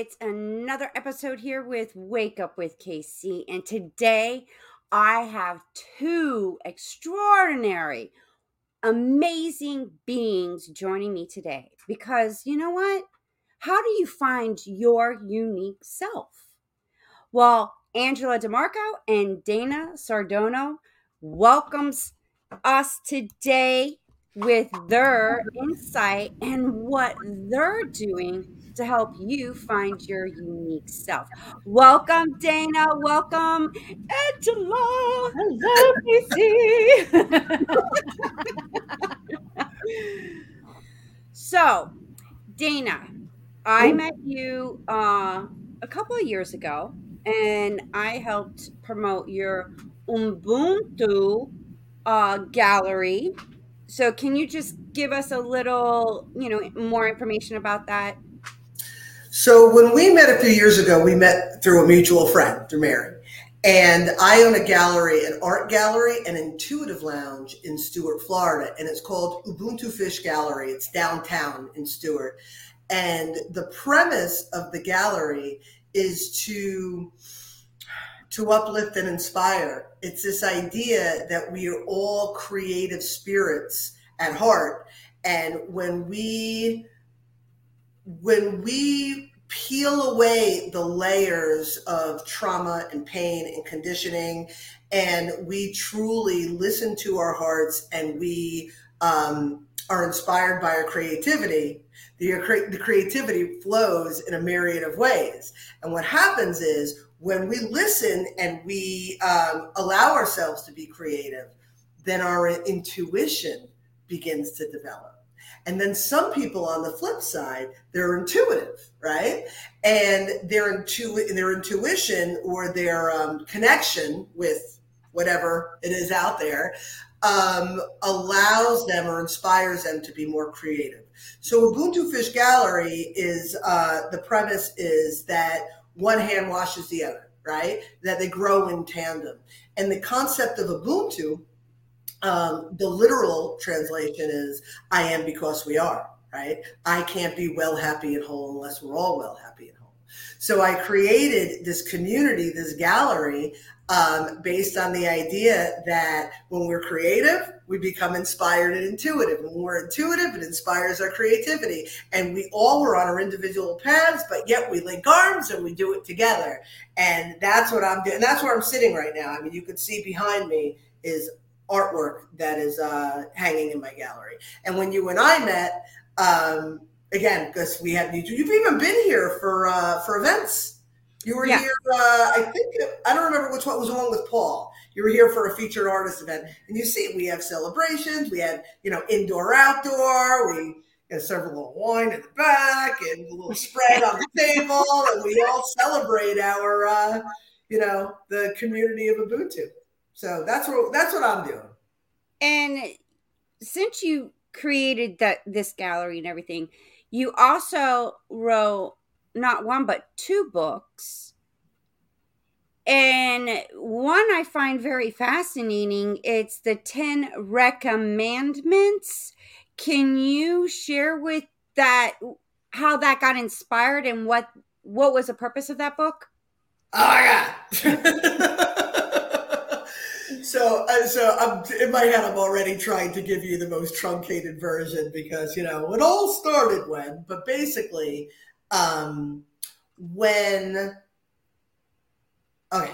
It's another episode here with Wake Up with KC, and today I have two extraordinary, amazing beings joining me today because you know what? How do you find your unique self? Well, Angela DeMarco and Dana Sardono welcomes us today with their insight and what they're doing to help you find your unique self. Welcome, Dana. Welcome, Angela. Hello, PC. so, Dana, I met you uh, a couple of years ago, and I helped promote your Ubuntu uh, gallery. So, can you just give us a little, you know, more information about that? So when we met a few years ago, we met through a mutual friend, through Mary. And I own a gallery, an art gallery, an intuitive lounge in Stuart, Florida. And it's called Ubuntu Fish Gallery. It's downtown in Stuart. And the premise of the gallery is to to uplift and inspire. It's this idea that we are all creative spirits at heart. And when we when we peel away the layers of trauma and pain and conditioning, and we truly listen to our hearts and we um, are inspired by our creativity, the, the creativity flows in a myriad of ways. And what happens is when we listen and we um, allow ourselves to be creative, then our intuition begins to develop. And then some people on the flip side, they're intuitive, right? And their intu- their intuition or their um, connection with whatever it is out there um, allows them or inspires them to be more creative. So Ubuntu Fish Gallery is uh, the premise is that one hand washes the other, right? That they grow in tandem. And the concept of Ubuntu um, the literal translation is I am because we are, right? I can't be well, happy, and whole unless we're all well, happy, and whole. So I created this community, this gallery, um, based on the idea that when we're creative, we become inspired and intuitive. When we're intuitive, it inspires our creativity. And we all were on our individual paths, but yet we link arms and we do it together. And that's what I'm doing. That's where I'm sitting right now. I mean, you can see behind me is artwork that is uh, hanging in my gallery. And when you and I met, um, again, because we have you've even been here for uh, for events. You were yeah. here. Uh, I think I don't remember which one was the one with Paul. You were here for a featured artist event, and you see we have celebrations. We had you know indoor, outdoor. We and serve a little wine in the back and a little spread on the table, and we all celebrate our, uh, you know, the community of Ubuntu. So that's what that's what I'm doing. And since you created that this gallery and everything, you also wrote not one but two books. And one I find very fascinating. It's the 10 recommendments. Can you share with that how that got inspired and what what was the purpose of that book? Oh yeah. so uh, so I'm in my head. I'm already trying to give you the most truncated version because you know it all started when, but basically, um, when okay.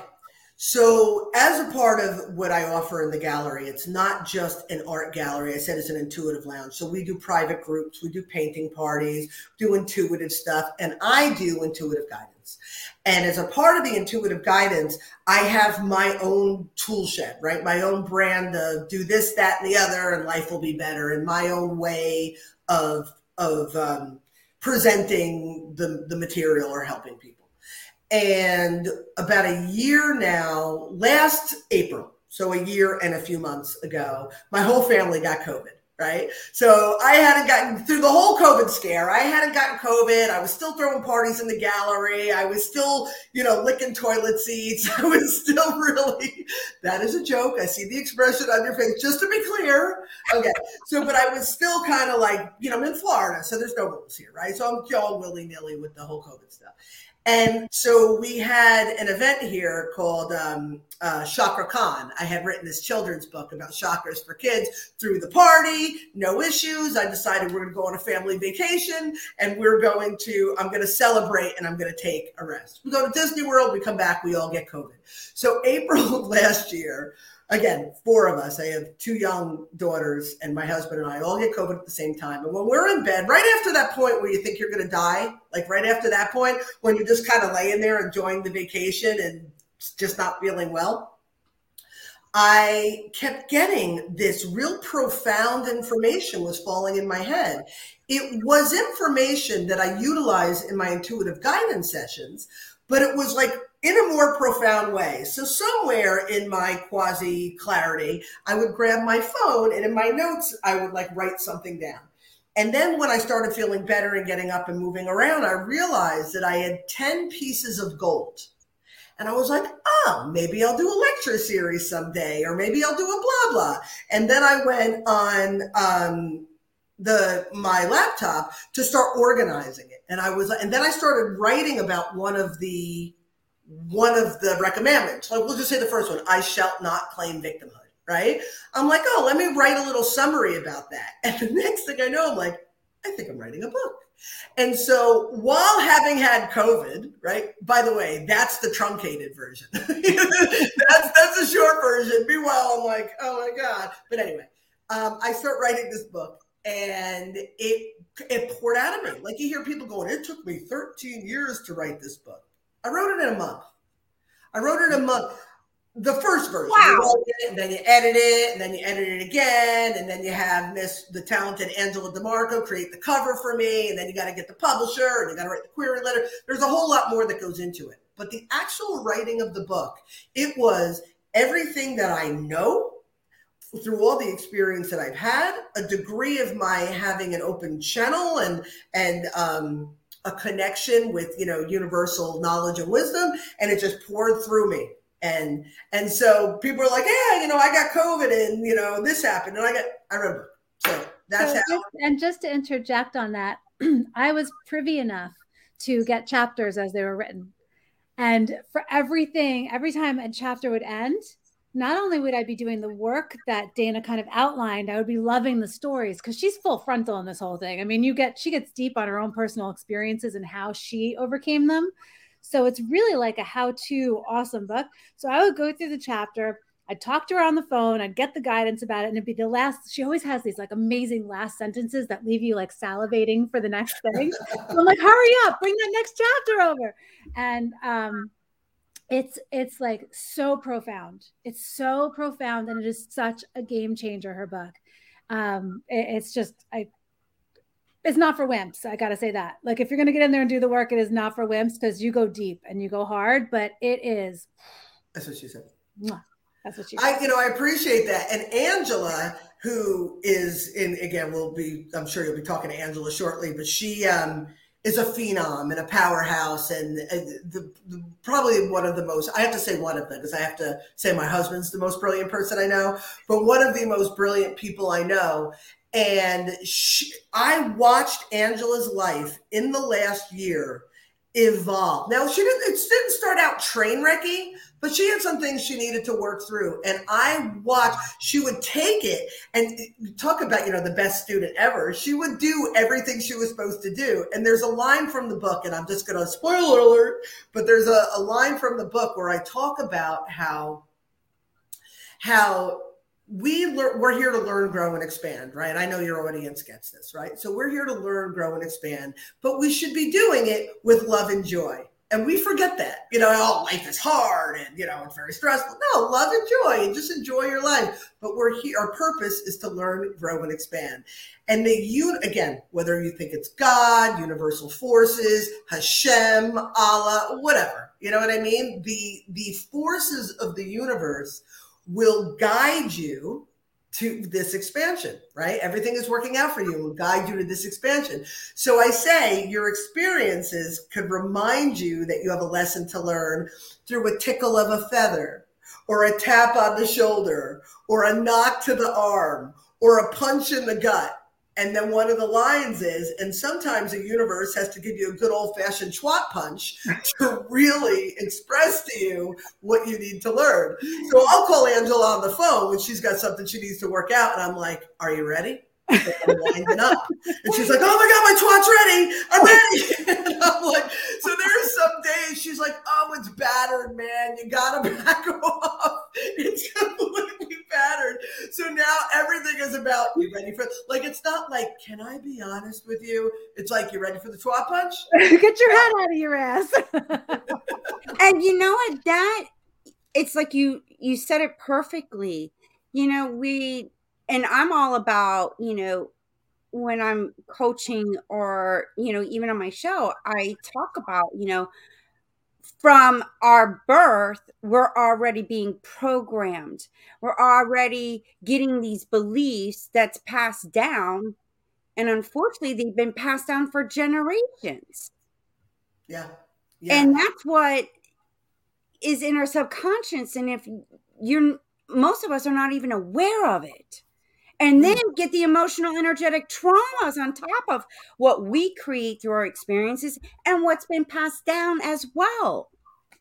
So, as a part of what I offer in the gallery, it's not just an art gallery. I said it's an intuitive lounge. So, we do private groups, we do painting parties, do intuitive stuff, and I do intuitive guidance. And as a part of the intuitive guidance, I have my own tool shed, right? My own brand of do this, that, and the other, and life will be better, and my own way of of um, presenting the the material or helping people. And about a year now, last April, so a year and a few months ago, my whole family got COVID right? So I hadn't gotten through the whole COVID scare. I hadn't gotten COVID. I was still throwing parties in the gallery. I was still, you know, licking toilet seats. I was still really, that is a joke. I see the expression on your face, just to be clear. Okay. So, but I was still kind of like, you know, I'm in Florida, so there's no rules here, right? So I'm all willy nilly with the whole COVID stuff. And so we had an event here called um, uh, Chakra Con. I had written this children's book about chakras for kids through the party, no issues. I decided we're going to go on a family vacation and we're going to, I'm going to celebrate and I'm going to take a rest. We go to Disney World, we come back, we all get COVID. So April of last year, again, four of us. I have two young daughters, and my husband and I all get COVID at the same time. And when we're in bed, right after that point where you think you're going to die, like right after that point, when you're just kind of laying there enjoying the vacation and just not feeling well, I kept getting this real profound information was falling in my head. It was information that I utilize in my intuitive guidance sessions, but it was like in a more profound way. So somewhere in my quasi clarity, I would grab my phone and in my notes, I would like write something down. And then when I started feeling better and getting up and moving around, I realized that I had 10 pieces of gold. And I was like, oh, maybe I'll do a lecture series someday, or maybe I'll do a blah blah. And then I went on um, the my laptop to start organizing it. And I was, and then I started writing about one of the one of the recommendments. Like we'll just say the first one: I shall not claim victimhood. Right? I'm like, oh, let me write a little summary about that. And the next thing I know, I'm like, I think I'm writing a book. And so while having had COVID, right? By the way, that's the truncated version. that's that's the short version. Meanwhile, I'm like, oh my God. But anyway, um, I start writing this book and it it poured out of me. Like you hear people going, it took me 13 years to write this book. I wrote it in a month. I wrote it in a month. The first version. Wow. It, and then you edit it, and then you edit it again, and then you have Miss the talented Angela DeMarco create the cover for me, and then you got to get the publisher, and you got to write the query letter. There's a whole lot more that goes into it. But the actual writing of the book, it was everything that I know through all the experience that I've had, a degree of my having an open channel and and um, a connection with you know universal knowledge and wisdom and it just poured through me. And and so people are like yeah you know i got covid and you know this happened and i got i remember. So that's so how and just to interject on that i was privy enough to get chapters as they were written. And for everything every time a chapter would end not only would I be doing the work that Dana kind of outlined, I would be loving the stories because she's full frontal in this whole thing. I mean, you get she gets deep on her own personal experiences and how she overcame them. So it's really like a how-to awesome book. So I would go through the chapter, I'd talk to her on the phone, I'd get the guidance about it, and it'd be the last. She always has these like amazing last sentences that leave you like salivating for the next thing. so I'm like, hurry up, bring that next chapter over. And um, it's it's like so profound. It's so profound and it is such a game changer her book. Um it, it's just i it's not for wimps i gotta say that. Like if you're gonna get in there and do the work it is not for wimps because you go deep and you go hard but it is that's what she said. That's what she said. i you know i appreciate that. And angela who is in again we'll be i'm sure you'll be talking to angela shortly but she um is a phenom and a powerhouse and, the, the, probably one of the most i have to say one of them because i have to say my husband's the most brilliant person i know but one of the most brilliant people i know. And she, i watched angela's life in the last year evolve now she didn't it didn't start out train wrecky but she had some things she needed to work through. And I watched, she would take it and talk about, you know, the best student ever. She would do everything she was supposed to do. And there's a line from the book, and I'm just to spoiler alert, but there's a, a line from the book where I talk about how, how we learn, we're here to learn, grow, and expand, right? I know your audience gets this, right? So we're here to learn, grow, and expand, but we should be doing it with love and joy. And we forget that you know oh life is hard and you know it's very stressful. No love and joy and just enjoy your life. But we're here our purpose is to learn grow and expand. And the you again whether you think it's god universal forces hashem allah whatever you know what i mean? The the forces of the universe will guide you to this expansion, right? Everything is working out for you will guide you to this expansion. So I say your experiences could remind you that you have a lesson to learn through a tickle of a feather or a tap on the shoulder or a knock to the arm or a punch in the gut and then one of the lines is, and sometimes the universe has to give you a good old fashioned twat punch to really express to you what you need to learn. So I'll call Angela on the phone when she's got something she needs to work out. And I'm like, Are you ready? I'm winding up. And she's like, Oh my God, my twat's ready. I'm ready. And I'm like, So there's some days she's like, Oh, it's battered, man. You got to back off. It's completely battered. So now everything is about you ready for like it's not like, can I be honest with you? It's like you ready for the twat punch? Get your head out of your ass. and you know what? That it's like you you said it perfectly. You know, we and I'm all about, you know, when I'm coaching or, you know, even on my show, I talk about, you know, from our birth, we're already being programmed. We're already getting these beliefs that's passed down. And unfortunately, they've been passed down for generations. Yeah. yeah. And that's what is in our subconscious. And if you're, most of us are not even aware of it and then get the emotional energetic traumas on top of what we create through our experiences and what's been passed down as well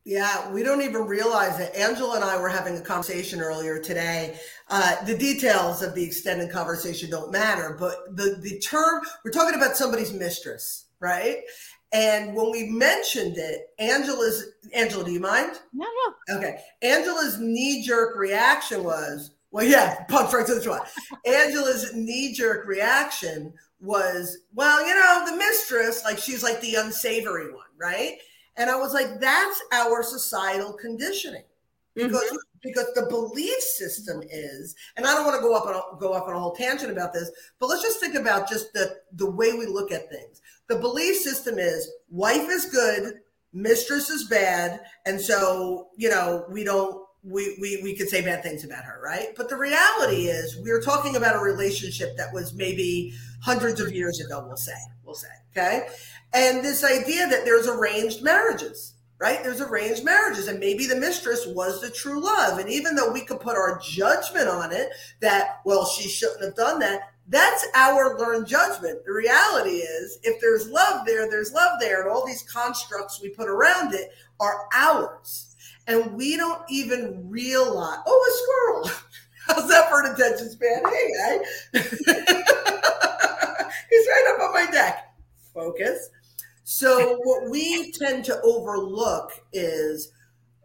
yeah, we don't even realize it. Angela and I were having a conversation earlier today. Uh, the details of the extended conversation don't matter, but the, the term, we're talking about somebody's mistress, right? And when we mentioned it, Angela's, Angela, do you mind? No, no. Okay. Angela's knee jerk reaction was, well, yeah, punch right to the throat. Angela's knee jerk reaction was, well, you know, the mistress, like she's like the unsavory one, right? And I was like, that's our societal conditioning. Because mm-hmm. because the belief system is, and I don't want to go up and go up on a whole tangent about this, but let's just think about just the the way we look at things. The belief system is wife is good, mistress is bad, and so you know we don't we, we we could say bad things about her, right? But the reality is, we are talking about a relationship that was maybe hundreds of years ago. We'll say, we'll say, okay. And this idea that there's arranged marriages, right? There's arranged marriages, and maybe the mistress was the true love. And even though we could put our judgment on it, that well, she shouldn't have done that. That's our learned judgment. The reality is, if there's love there, there's love there, and all these constructs we put around it are ours and we don't even realize. Oh, a squirrel! How's that for an attention span? Hey, guy, he's right up on my deck. Focus. So what we tend to overlook is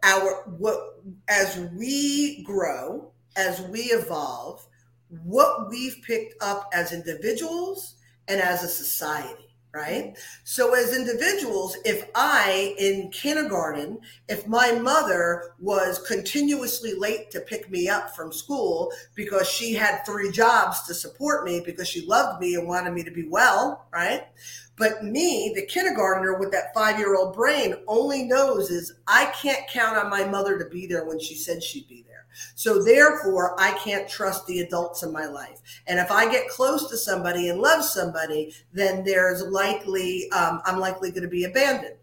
our what as we grow, as we evolve, what we've picked up as individuals and as a society right? So, as individuals, if I in kindergarten, if my mother was continuously late to pick me up from school because she had three jobs to support me because she loved me and wanted me to be well, right? But me, the kindergartner with that five year old brain, only knows is I can't count on my mother to be there when she said she'd be there. So therefore, I can't trust the adults in my life. And if I get close to somebody and love somebody, then there's likely um, I'm likely going to be abandoned.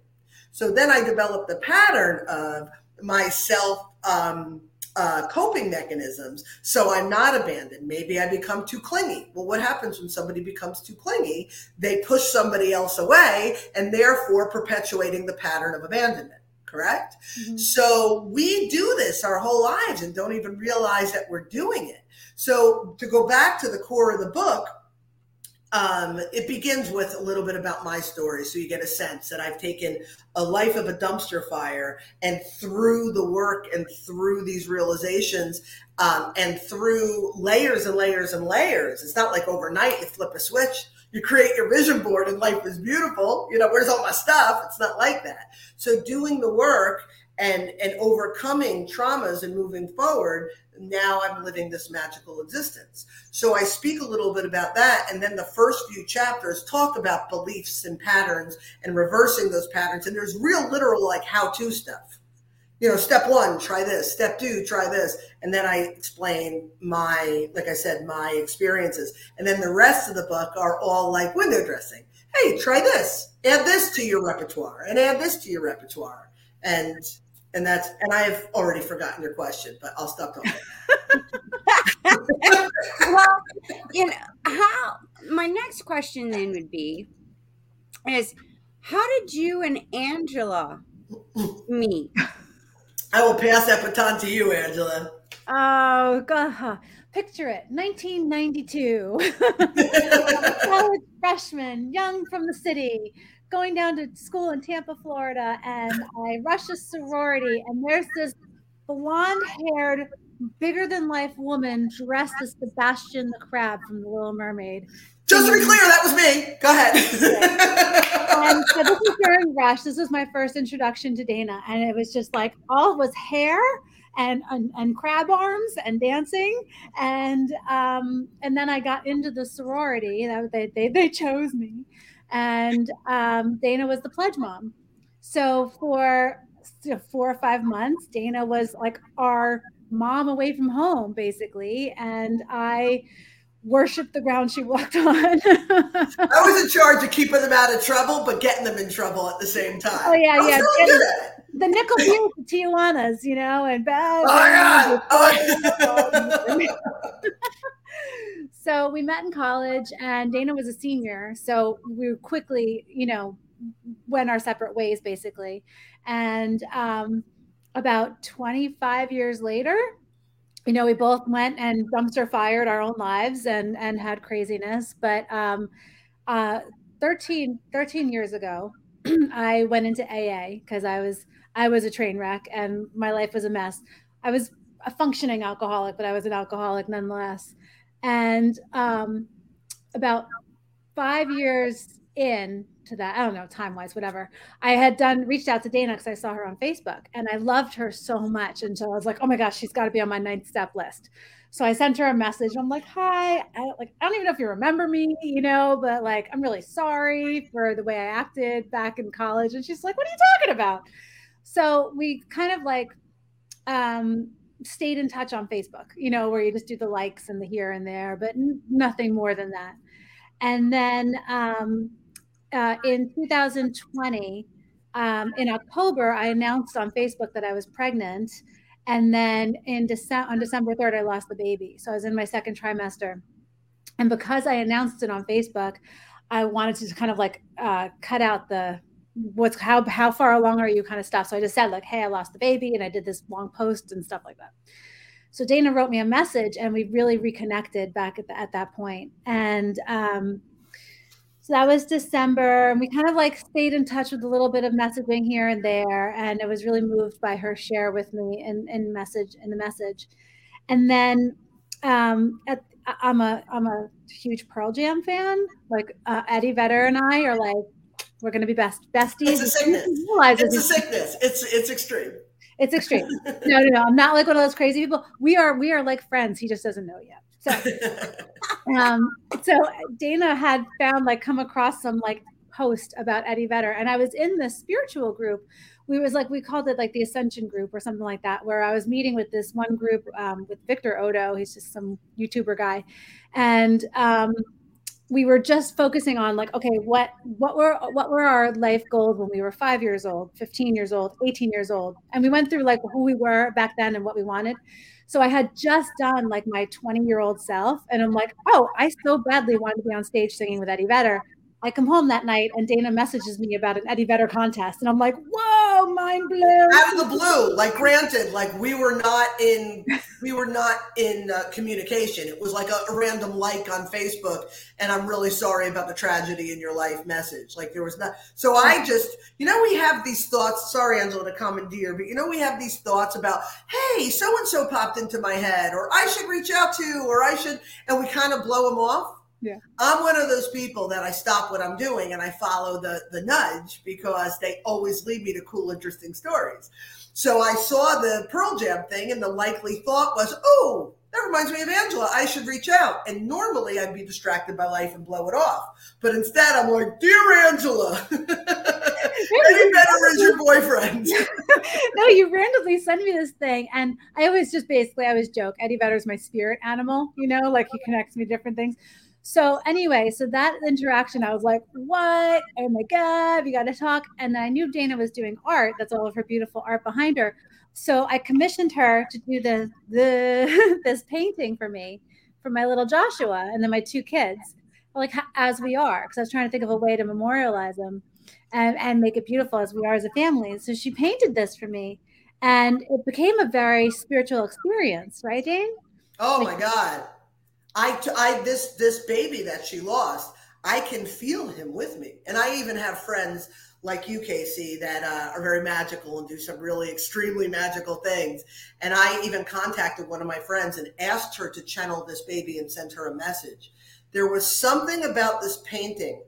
So then I develop the pattern of myself. Um, uh, coping mechanisms so I'm not abandoned. Maybe I become too clingy. Well, what happens when somebody becomes too clingy? They push somebody else away and therefore perpetuating the pattern of abandonment correct? Mm-hmm. So we do this our whole lives and don't even realize that we're doing it. So to go back to the core of the book, um, it begins with a little bit about my story. So you get a sense that I've taken a life of a dumpster fire and through the work and through these realizations um, and through layers and layers and layers. It's not like overnight you flip a switch you create your vision board and life is beautiful. You know, where's all my stuff? It's not like that. So doing the work and and overcoming traumas and moving forward, now I'm living this magical existence. So I speak a little bit about that. And then the first few chapters talk about beliefs and patterns and reversing those patterns. And there's real literal like how-to stuff you know, step one, try this. Step two, try this. And then I explain my, like I said, my experiences. And then the rest of the book are all like window dressing. Hey, try this. Add this to your repertoire and add this to your repertoire. And and that's and I've already forgotten your question, but I'll stop talking. well, you know, how my next question then would be is how did you and Angela meet? I will pass that baton to you, Angela. Oh, God. Picture it 1992. College freshman, young from the city, going down to school in Tampa, Florida. And I rush a sorority, and there's this blonde haired, bigger than life woman dressed as Sebastian the Crab from The Little Mermaid. Just to be clear, that was me. Go ahead. and so this was during Rush. This was my first introduction to Dana, and it was just like all was hair and and, and crab arms and dancing, and um, and then I got into the sorority. That they they they chose me, and um, Dana was the pledge mom. So for four or five months, Dana was like our mom away from home, basically, and I worshiped the ground she walked on. I was in charge of keeping them out of trouble, but getting them in trouble at the same time. Oh yeah, yeah. Really the nickel the Tijuanas, you know, and bad. Oh, oh so we met in college, and Dana was a senior, so we quickly, you know, went our separate ways, basically. And um, about 25 years later, you know, we both went and dumpster fired our own lives and and had craziness. But um, uh, 13, 13 years ago, I went into AA because I was I was a train wreck and my life was a mess. I was a functioning alcoholic, but I was an alcoholic nonetheless. And um, about five years in to that. I don't know, time wise, whatever. I had done reached out to Dana because I saw her on Facebook and I loved her so much. And so I was like, oh my gosh, she's got to be on my ninth step list. So I sent her a message. I'm like, hi, I, like I don't even know if you remember me, you know, but like I'm really sorry for the way I acted back in college. And she's like, what are you talking about? So we kind of like um stayed in touch on Facebook, you know, where you just do the likes and the here and there, but n- nothing more than that. And then um, uh, in 2020, um, in October, I announced on Facebook that I was pregnant. And then in December, on December 3rd, I lost the baby. So I was in my second trimester. And because I announced it on Facebook, I wanted to kind of like uh, cut out the what's how how far along are you kind of stuff. So I just said like, hey, I lost the baby, and I did this long post and stuff like that. So Dana wrote me a message, and we really reconnected back at, the, at that point. And um, so that was December, and we kind of like stayed in touch with a little bit of messaging here and there. And I was really moved by her share with me in, in message in the message. And then um, at, I'm a I'm a huge Pearl Jam fan. Like uh, Eddie Vedder and I are like we're going to be best besties. It's a sickness. It's a sickness. It's it's extreme. It's extreme. no, no, no. I'm not like one of those crazy people. We are we are like friends. He just doesn't know yet. So, um, so Dana had found like come across some like post about Eddie Vedder, and I was in the spiritual group. We was like we called it like the Ascension group or something like that, where I was meeting with this one group um, with Victor Oddo. He's just some YouTuber guy, and um, we were just focusing on like okay what what were what were our life goals when we were five years old 15 years old 18 years old and we went through like who we were back then and what we wanted so I had just done like my 20 year old self, and I'm like, oh, I so badly wanted to be on stage singing with Eddie Vedder. I come home that night and Dana messages me about an Eddie Vedder contest, and I'm like, "Whoa, mind blown!" Out of the blue, like granted, like we were not in, we were not in uh, communication. It was like a, a, random like on Facebook, and I'm really sorry about the tragedy in your life message. Like there was not. So I just, you know, we have these thoughts. Sorry, Angela, to commandeer, but you know, we have these thoughts about, hey, so and so popped into my head, or I should reach out to, or I should, and we kind of blow them off yeah. I'm one of those people that I stop what I'm doing and I follow the the nudge because they always lead me to cool, interesting stories. So I saw the Pearl Jam thing, and the likely thought was, oh, that reminds me of Angela. I should reach out. And normally I'd be distracted by life and blow it off. But instead, I'm like, Dear Angela. Eddie Vedder is your boyfriend. no, you randomly send me this thing, and I always just basically I always joke Eddie Vedder's my spirit animal, you know, like he connects me to different things. So anyway, so that interaction, I was like, "What? Oh my god, we got to talk!" And I knew Dana was doing art. That's all of her beautiful art behind her. So I commissioned her to do the the this painting for me for my little Joshua and then my two kids, like as we are, because I was trying to think of a way to memorialize them and, and make it beautiful as we are as a family. So she painted this for me, and it became a very spiritual experience, right, Dane? Oh my God. I, I, this, this baby that she lost, I can feel him with me. And I even have friends like you, Casey, that uh, are very magical and do some really extremely magical things. And I even contacted one of my friends and asked her to channel this baby and send her a message. There was something about this painting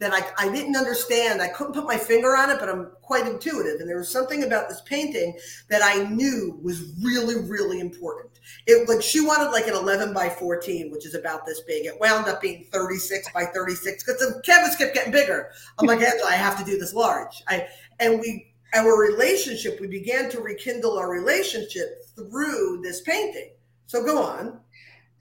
that I, I didn't understand. I couldn't put my finger on it, but I'm quite intuitive. And there was something about this painting that I knew was really, really important. It like she wanted like an 11 by 14, which is about this big. It wound up being 36 by 36 because the canvas kept getting bigger. I'm like, I have to do this large. I and we our relationship, we began to rekindle our relationship through this painting. So go on.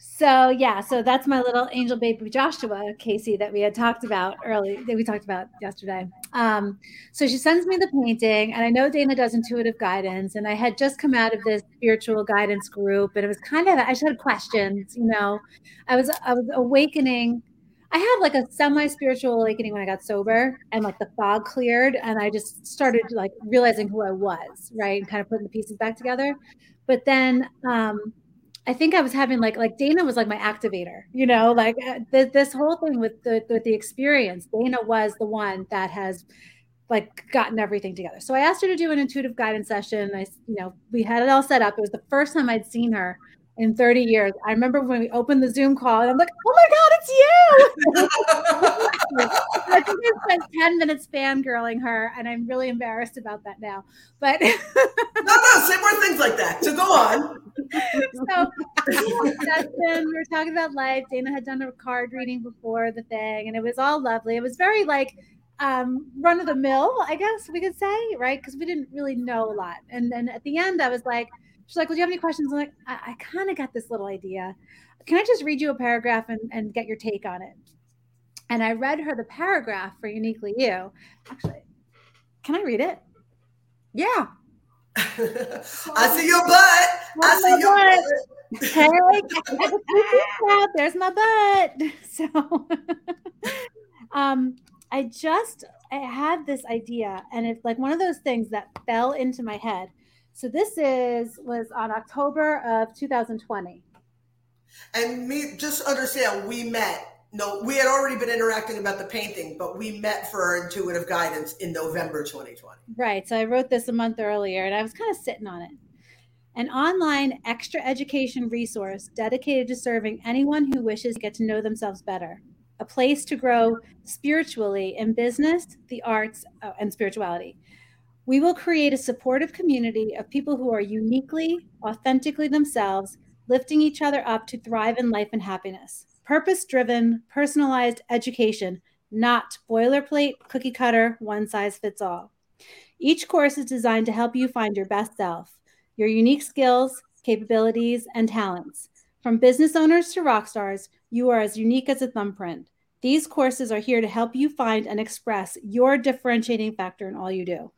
So yeah, so that's my little angel baby Joshua, Casey, that we had talked about early that we talked about yesterday. Um, so she sends me the painting, and I know Dana does intuitive guidance, and I had just come out of this spiritual guidance group, and it was kind of I just had questions, you know. I was I was awakening. I had like a semi spiritual awakening when I got sober, and like the fog cleared, and I just started like realizing who I was, right, and kind of putting the pieces back together. But then um, I think I was having like like Dana was like my activator, you know, like uh, th- this whole thing with the with the experience. Dana was the one that has like gotten everything together. So I asked her to do an intuitive guidance session. I, you know, we had it all set up. It was the first time I'd seen her in 30 years. I remember when we opened the Zoom call and I'm like, oh my God, it's you. I think I spent 10 minutes fangirling her and I'm really embarrassed about that now. But no, no, say more things like that. So go on. so we were talking about life. Dana had done a card reading before the thing and it was all lovely. It was very like um, run of the mill, I guess we could say, right? Because we didn't really know a lot. And then at the end, I was like, she's like, well, do you have any questions? I'm like, I, I kind of got this little idea. Can I just read you a paragraph and, and get your take on it? And I read her the paragraph for Uniquely You. Actually, can I read it? Yeah. I see your butt. I see your butt. Hey, there's my butt. So, um, I just I had this idea, and it's like one of those things that fell into my head. So this is was on October of 2020. And me, just understand, we met. No, we had already been interacting about the painting, but we met for our intuitive guidance in November 2020. Right. So I wrote this a month earlier, and I was kind of sitting on it. An online extra education resource dedicated to serving anyone who wishes to get to know themselves better. A place to grow spiritually in business, the arts, oh, and spirituality. We will create a supportive community of people who are uniquely, authentically themselves, lifting each other up to thrive in life and happiness. Purpose driven, personalized education, not boilerplate, cookie cutter, one size fits all. Each course is designed to help you find your best self, your unique skills, capabilities, and talents. From business owners to rock stars, you are as unique as a thumbprint. These courses are here to help you find and express your differentiating factor in all you do.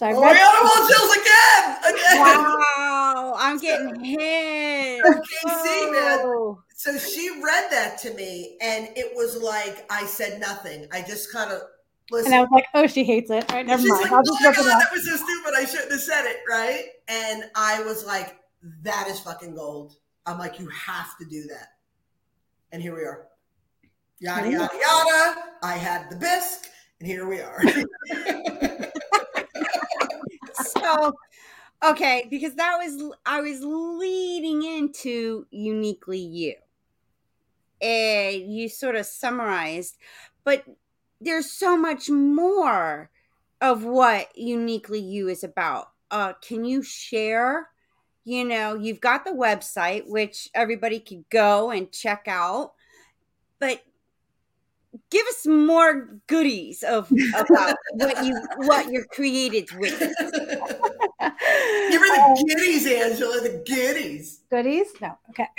So I oh read. Oh, chills again! Again! Wow, I'm getting hit. Okay, man. So she read that to me, and it was like I said nothing. I just kind of listened. And I was like, "Oh, she hates it." All right, never She's mind. Like, I'll just oh God, that was so stupid. I shouldn't have said it, right? And I was like, "That is fucking gold." I'm like, "You have to do that." And here we are. Yada yada yada. I had the bisque, and here we are. so okay because that was i was leading into uniquely you and you sort of summarized but there's so much more of what uniquely you is about uh can you share you know you've got the website which everybody could go and check out but give us more goodies of about what you what you're created with. Give her the goodies, Angela. The goodies. Goodies? No. Okay.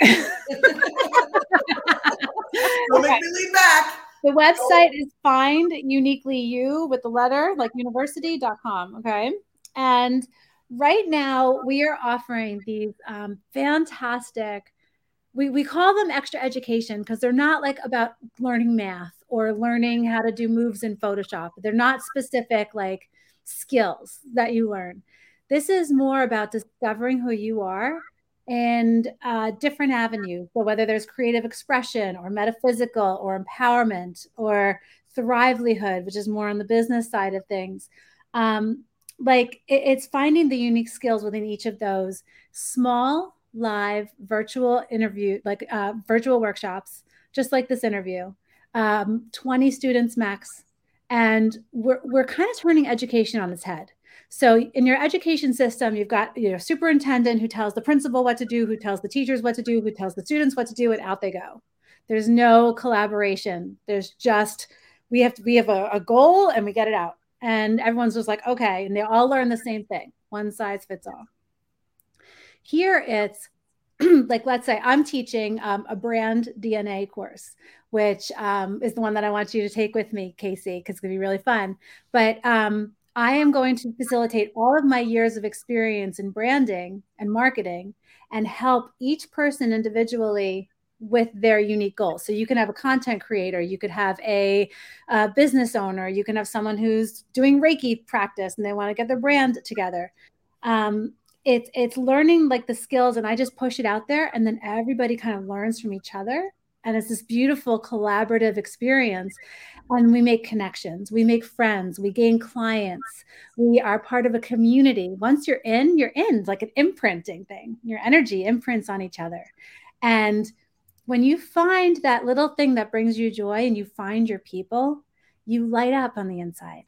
Don't make me lean back. The website is find uniquely you with the letter like university.com. Okay. And right now we are offering these um, fantastic we, we call them extra education because they're not like about learning math or learning how to do moves in photoshop they're not specific like skills that you learn this is more about discovering who you are and uh, different avenues. So whether there's creative expression or metaphysical or empowerment or thrivelihood which is more on the business side of things um, like it, it's finding the unique skills within each of those small live virtual interview like uh, virtual workshops just like this interview um, 20 students max. And we're, we're kind of turning education on its head so in your education system you've got your superintendent who tells the principal what to do who tells the teachers what to do who tells the students what to do and out they go. There's no collaboration. There's just we have to, we have a, a goal and we get it out. And everyone's just like okay. And they all learn the same thing. One size fits all. Here it's like let's say i'm teaching um, a brand dna course which um, is the one that i want you to take with me casey because it's to be really fun. But um, i am going to facilitate all of my years of experience in branding and marketing and help each person individually with their unique goals. So you can have a content creator, you could have a, a, business owner, you can have someone who's doing Reiki practice and they want to get their brand together. Um, it's it's learning like the skills, and I just push it out there, and then everybody kind of learns from each other, and it's this beautiful collaborative experience. And we make connections, we make friends, we gain clients, we are part of a community. Once you're in, you're in, it's like an imprinting thing. Your energy imprints on each other, and when you find that little thing that brings you joy and you find your people, you light up on the inside.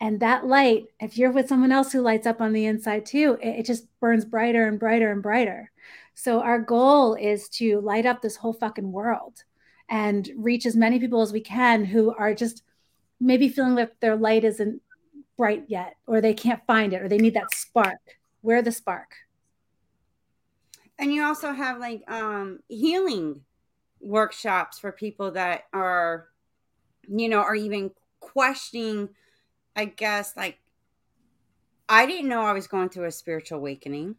And that light, if you're with someone else who lights up on the inside too, it, it just burns brighter and brighter and brighter. So our goal is to light up this whole fucking world and reach as many people as we can who are just maybe feeling that their light isn't bright yet or they can't find it or they need that spark. We're the spark. And you also have like um, healing workshops for people that are, you know, are even questioning, I guess, like, I didn't know I was going through a spiritual awakening.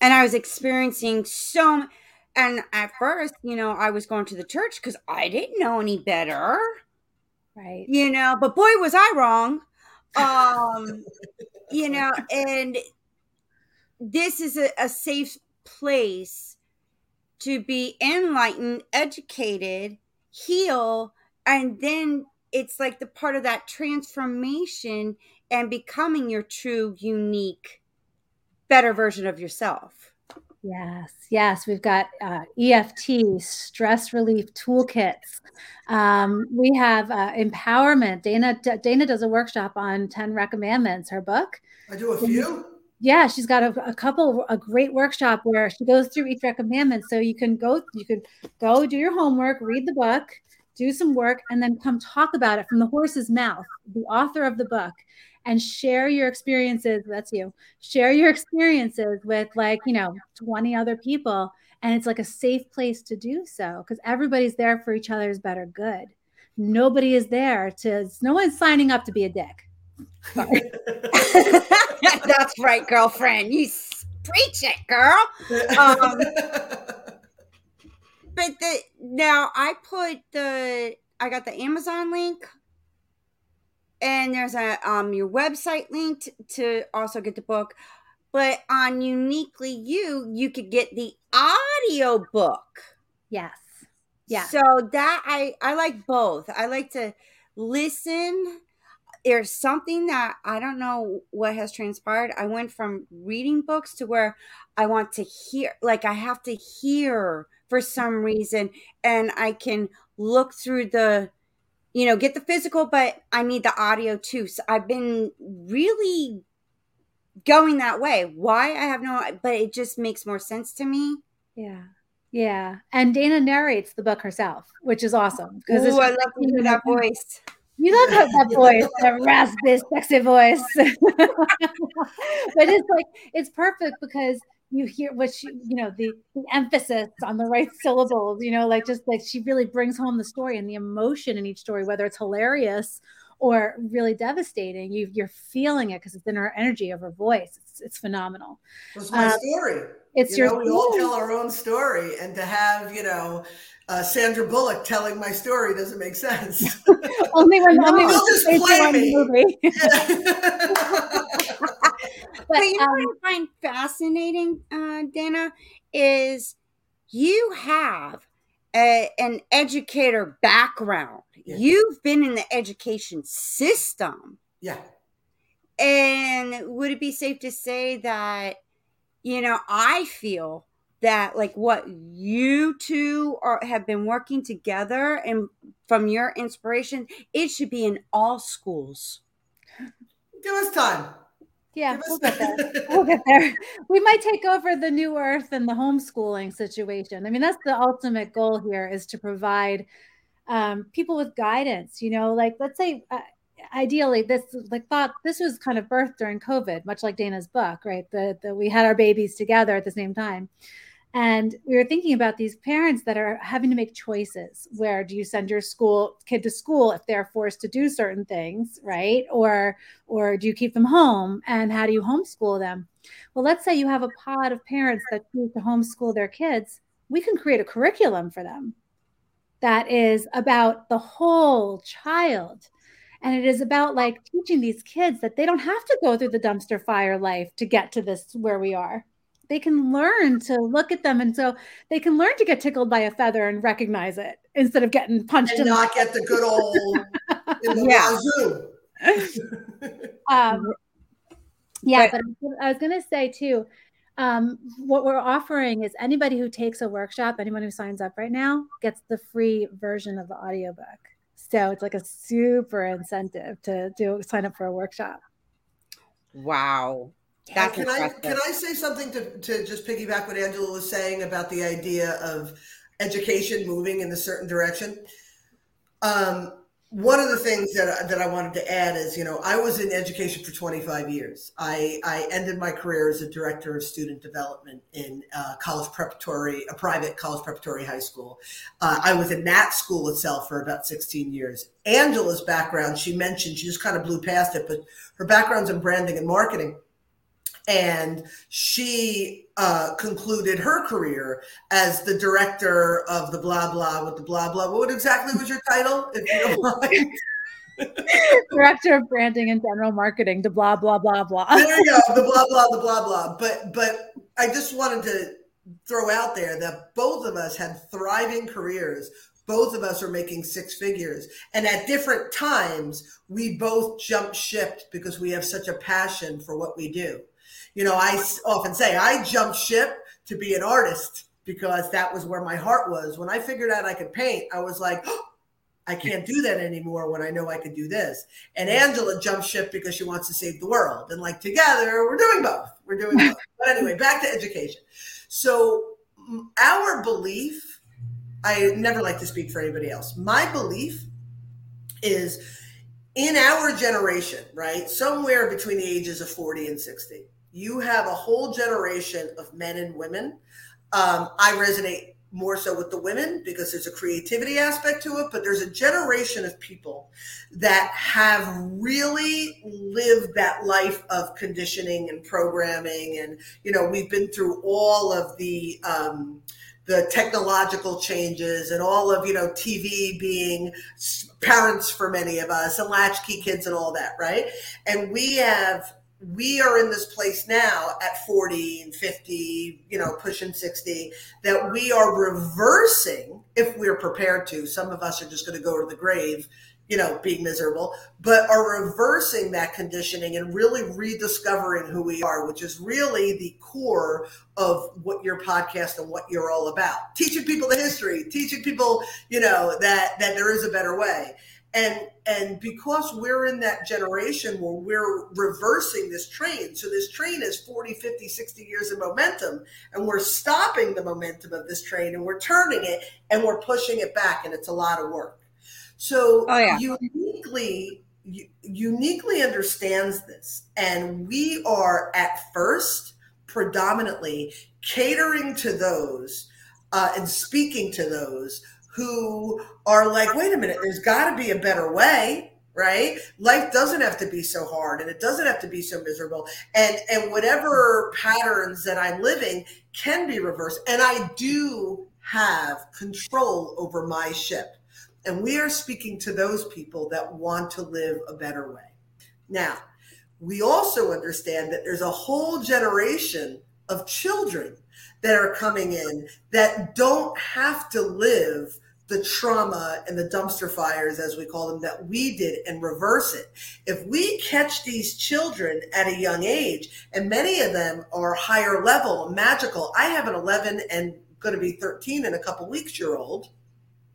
And I was experiencing so, and at first, you know, I was going to the church because I didn't know any better. Right. You know, but boy, was I wrong. Um, you know, and this is a, a safe place to be enlightened, educated, heal, and then it's like the part of that transformation and becoming your true, unique, better version of yourself. Yes, yes, we've got uh, EFT, stress relief toolkits. Um, we have uh, empowerment. Dana Dana does a workshop on Ten Recommendments. Her book. I do a few yeah she's got a, a, couple a great workshop where she goes through each recommendment so you can go you can go do your homework read the book do some work and then come talk about it from the horse's mouth the author of the book and share your experiences that's you share your experiences with like you know 20 other people and it's like a safe place to do so because everybody's there for each other's better good nobody is there to no one's signing up to be a dick That's right, girlfriend. You preach it, girl. Um, but the now I put the I got the Amazon link, and there's a um your website link to also get the book. But on Uniquely You, you could get the audio book. Yes. Yeah. So that I I like both. I like to listen there's something that I don't know what has transpired. I went from reading books to where I want to hear, like, I have to hear for some reason, and I can look through the, you know, get the physical, but I need the audio too. So I've been really going that way. Why? I have no, but it just makes more sense to me. Yeah. Yeah, and Dana narrates the book herself, which is awesome because I love to hear that voice. You love that, that voice, that raspy, sexy voice. but it's like it's perfect because you hear what she, you know, the, the emphasis on the right syllables. You know, like just like she really brings home the story and the emotion in each story, whether it's hilarious or really devastating. You, you're feeling it because it's in her energy of her voice. It's, it's phenomenal. It's my um, story. It's you your. Know, we all tell our own story, and to have you know uh, Sandra Bullock telling my story doesn't make sense. only when no, only will just play me. Movie. but, but, you know um, what I find fascinating, uh, Dana, is you have a, an educator background. Yeah. You've been in the education system. Yeah. And would it be safe to say that you know, I feel that like what you two are have been working together and from your inspiration, it should be in all schools. Give us time. Yeah, we'll get there. We'll get there. We might take over the new earth and the homeschooling situation. I mean, that's the ultimate goal here is to provide um, people with guidance. You know, like let's say uh, ideally this like thought this was kind of birthed during covid much like dana's book right That we had our babies together at the same time and we were thinking about these parents that are having to make choices. Where do you send your school kid to school if they're forced to do certain things right? Or or do you keep them home? And how do you homeschool them? Well let's say you have a pod of parents that choose to homeschool their kids. We can create a curriculum for them that is about the whole child. And it is about like teaching these kids that they don't have to go through the dumpster fire life to get to this where we are they can learn to look at them and so they can learn to get tickled by a feather and recognize it instead of getting punched and not get the good old in the um, yeah but i was going to say too um, what we're offering is anybody who takes a workshop anyone who signs up right now gets the free version of the audiobook so it's like a super incentive to do sign up for a workshop. Wow. That's can I can I say something to, to just piggyback what Angela was saying about the idea of education moving in a certain direction? Um, one of the things that, that I wanted to add is, you know, I was in education for 25 years. I, I ended my career as a director of student development in uh, college preparatory, a private college preparatory high school. Uh, I was in that school itself for about 16 years. Angela's background, she mentioned, she just kind of blew past it, but her background's in branding and marketing and she uh, concluded her career as the director of the blah blah with the blah blah. What exactly was your title, if you don't mind? director of branding and general marketing. The blah blah blah blah. There you go. The blah blah the blah blah. But but I just wanted to throw out there that both of us had thriving careers both of us are making six figures and at different times we both jumped ship because we have such a passion for what we do you know, I often say I jumped ship to be an artist because that was where my heart was. When I figured out I could paint, I was like, oh, I can't do that anymore when I know I could do this. And Angela jumped ship because she wants to save the world. And like together, we're doing both. We're doing both. but anyway, back to education. So, our belief, I never like to speak for anybody else. My belief is in our generation, right? Somewhere between the ages of 40 and 60 you have a whole generation of men and women. Um, I resonate more so with the women because there's a creativity aspect to it, but there's a generation of people that have really lived that life of conditioning and programming. And, you know, we've been through all of the, um, the technological changes and all of you know TV being parents for many of us and latchkey kids and all that, right? And we have we are in this place now at 40 and 50, you know, pushing 60, that we are reversing if we're prepared to. Some of us are just going to go to the grave, you know, being miserable, but are reversing that conditioning and really rediscovering who we are, which is really the core of what your podcast and what you're all about. Teaching people the history, teaching people, you know, that that there is a better way. And and because we're in that generation where we're reversing this train so this train is 40 50 60 years of momentum and we're stopping the momentum of this train and we're turning it and we're pushing it back and it's a lot of work so oh, yeah. uniquely uniquely understands this and we are at first predominantly catering to those uh, and speaking to those who are like, wait a minute, there's got to be a better way, right? Life doesn't have to be so hard and it doesn't have to be so miserable. And and whatever patterns that I'm living can be reversed. And I do have control over my ship. And we are speaking to those people that want to live a better way. Now, we also understand that there's a whole generation of children that are coming in that don't have to live the trauma and the dumpster fires, as we call them, that we did and reverse it. If we catch these children at a young age, and many of them are higher level, magical. I have an 11 and going to be 13 in a couple weeks year old.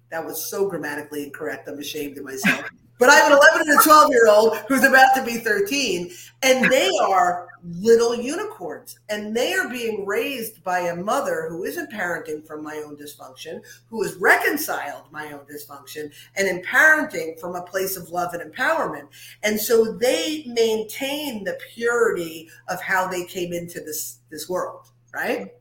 That was so grammatically incorrect. I'm ashamed of myself. But I have an 11 and a 12 year old who's about to be 13, and they are little unicorns. And they are being raised by a mother who isn't parenting from my own dysfunction, who has reconciled my own dysfunction, and in parenting from a place of love and empowerment. And so they maintain the purity of how they came into this, this world, right?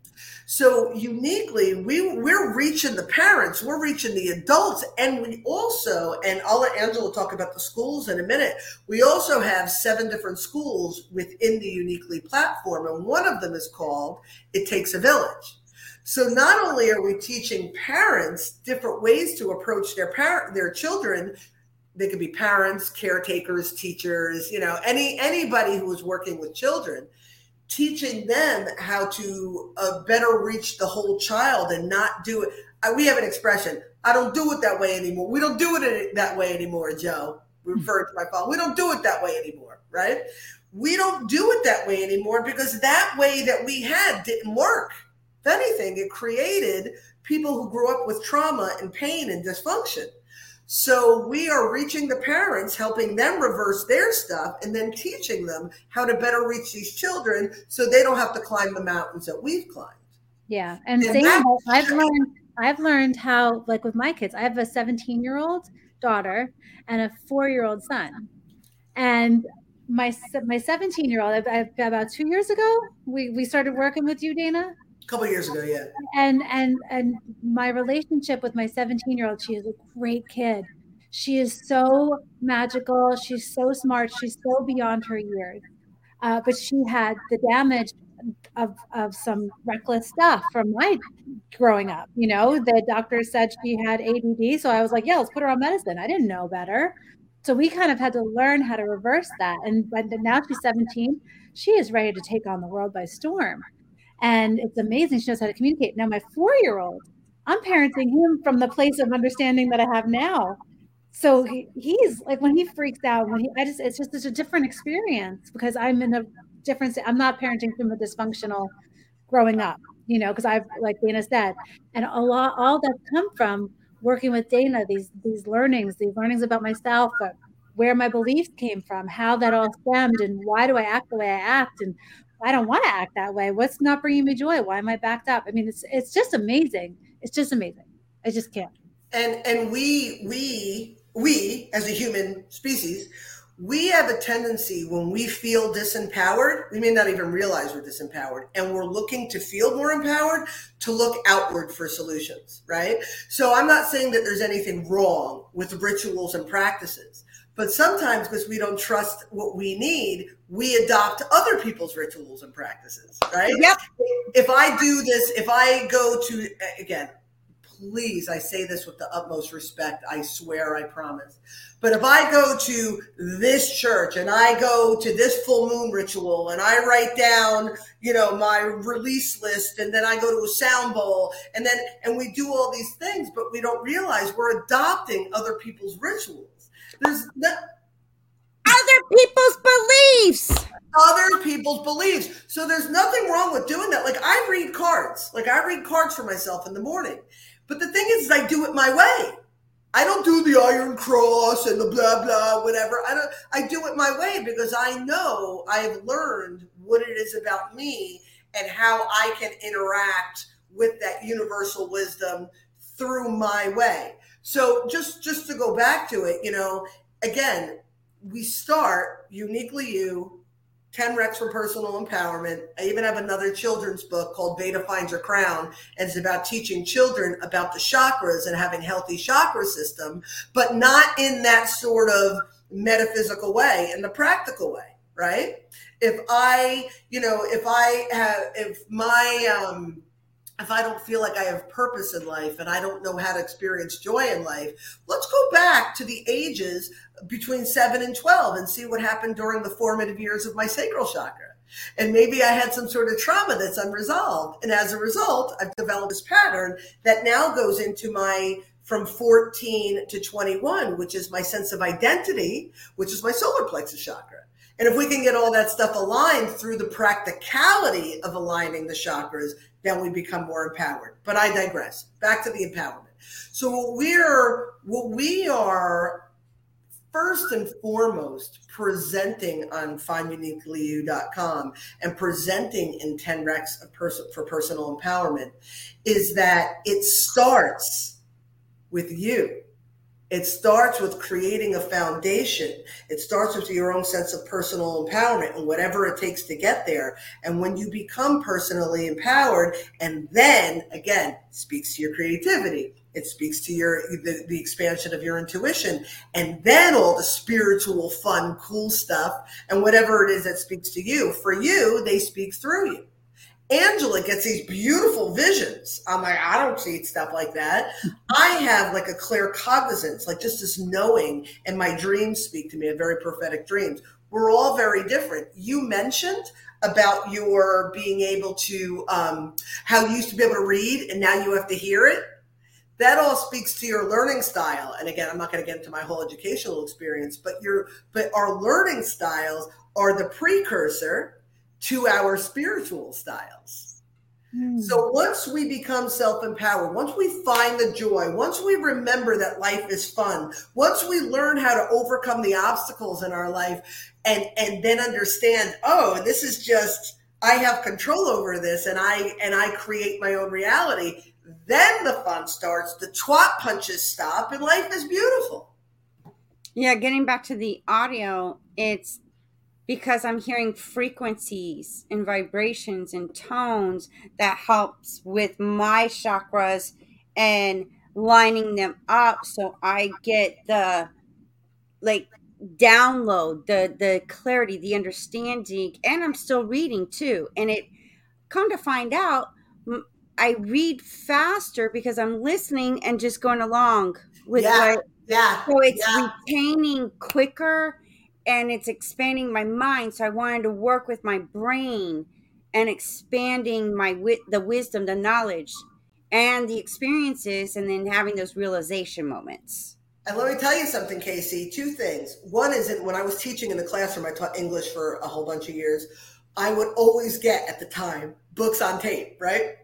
So uniquely, we we're reaching the parents, we're reaching the adults, and we also, and I'll let Angela talk about the schools in a minute. We also have seven different schools within the Uniquely platform, and one of them is called "It Takes a Village." So not only are we teaching parents different ways to approach their parent their children, they could be parents, caretakers, teachers, you know, any anybody who is working with children teaching them how to uh, better reach the whole child and not do it. Uh, we have an expression. I don't do it that way anymore. We don't do it that way anymore, Joe. Hmm. refer to my father. We don't do it that way anymore, right? We don't do it that way anymore because that way that we had didn't work. If anything, it created people who grew up with trauma and pain and dysfunction. So we are reaching the parents, helping them reverse their stuff, and then teaching them how to better reach these children so they don't have to climb the mountains that we've climbed. Yeah, and, and same. I've learned. I've learned how, like with my kids, I have a 17 year old daughter and a four year old son, and my my 17 year old. About two years ago, we we started working with you, Dana a couple years ago yeah. And and and my relationship with my 17 year old she is a great kid. She is so magical. She's so smart. She's so beyond her years. Uh, but she had the damage of, of some reckless stuff from my growing up you know? The doctor said she had add so i was like yeah let's put her on medicine. I didn't know better. So we kind of had to learn how to reverse that. And but now she's 17 she is ready to take on the world by storm and it's amazing. She knows how to communicate. Now, my four year old, I'm parenting him from the place of understanding that I have now. So he, he's like when he freaks out, when he, I just, it's just such a different experience because I'm in a different, I'm not parenting from a dysfunctional growing up, you know, because I've, like Dana said, and a lot, all that's come from working with Dana, these, these learnings, these learnings about myself, uh, where my beliefs came from, how that all stemmed, and why do I act the way I act, and I don't want to act that way. What's not bringing me joy? Why am I backed up? I mean, it's it's just amazing. It's just amazing. I just can't. And and we we we as a human species, we have a tendency when we feel disempowered, we may not even realize we're disempowered, and we're looking to feel more empowered to look outward for solutions, right? So I'm not saying that there's anything wrong with rituals and practices. But sometimes, because we don't trust what we need, we adopt other people's rituals and practices, right? Yep. If I do this, if I go to, again, please, I say this with the utmost respect. I swear, I promise. But if I go to this church and I go to this full moon ritual and I write down, you know, my release list and then I go to a sound bowl and then, and we do all these things, but we don't realize we're adopting other people's rituals. There's other people's beliefs. Other people's beliefs. So there's nothing wrong with doing that. Like I read cards. Like I read cards for myself in the morning. But the thing is, is I do it my way. I don't do the Iron Cross and the blah blah whatever. I don't. I do it my way because I know I've learned what it is about me and how I can interact with that universal wisdom through my way. So just just to go back to it, you know, again, we start uniquely you 10 Recs for personal empowerment. I even have another children's book called Beta Finds Her Crown, and it's about teaching children about the chakras and having healthy chakra system, but not in that sort of metaphysical way, in the practical way, right? If I, you know, if I have, if my, um, if I don't feel like I have purpose in life and I don't know how to experience joy in life, let's go back to the ages between seven and 12 and see what happened during the formative years of my sacral chakra. And maybe I had some sort of trauma that's unresolved. And as a result, I've developed this pattern that now goes into my from 14 to 21, which is my sense of identity, which is my solar plexus chakra. And if we can get all that stuff aligned through the practicality of aligning the chakras, then we become more empowered. But I digress. Back to the empowerment. So what we're what we are first and foremost presenting on finduniquelyyou.com and presenting in 10 recs pers- for personal empowerment is that it starts with you. It starts with creating a foundation. It starts with your own sense of personal empowerment and whatever it takes to get there. And when you become personally empowered, and then again, speaks to your creativity, it speaks to your the, the expansion of your intuition and then all the spiritual fun cool stuff and whatever it is that speaks to you for you they speak through you Angela gets these beautiful visions. I'm like, I don't see stuff like that. I have like a claircognizance, like just this knowing, and my dreams speak to me, a very prophetic dreams. We're all very different. You mentioned about your being able to, um, how you used to be able to read and now you have to hear it that all speaks to your learning style and again i'm not going to get into my whole educational experience but your but our learning styles are the precursor to our spiritual styles mm. so once we become self-empowered once we find the joy once we remember that life is fun once we learn how to overcome the obstacles in our life and and then understand oh this is just i have control over this and i and i create my own reality then the fun starts, the twat punches stop, and life is beautiful. Yeah, getting back to the audio, it's because I'm hearing frequencies and vibrations and tones that helps with my chakras and lining them up so I get the like download the the clarity the understanding and i'm still reading too and it come to find out I read faster because I'm listening and just going along with yeah, what. Yeah. So it's yeah. retaining quicker and it's expanding my mind. So I wanted to work with my brain and expanding my wit, the wisdom, the knowledge, and the experiences, and then having those realization moments. And let me tell you something, Casey. Two things. One is that when I was teaching in the classroom, I taught English for a whole bunch of years. I would always get at the time books on tape, right?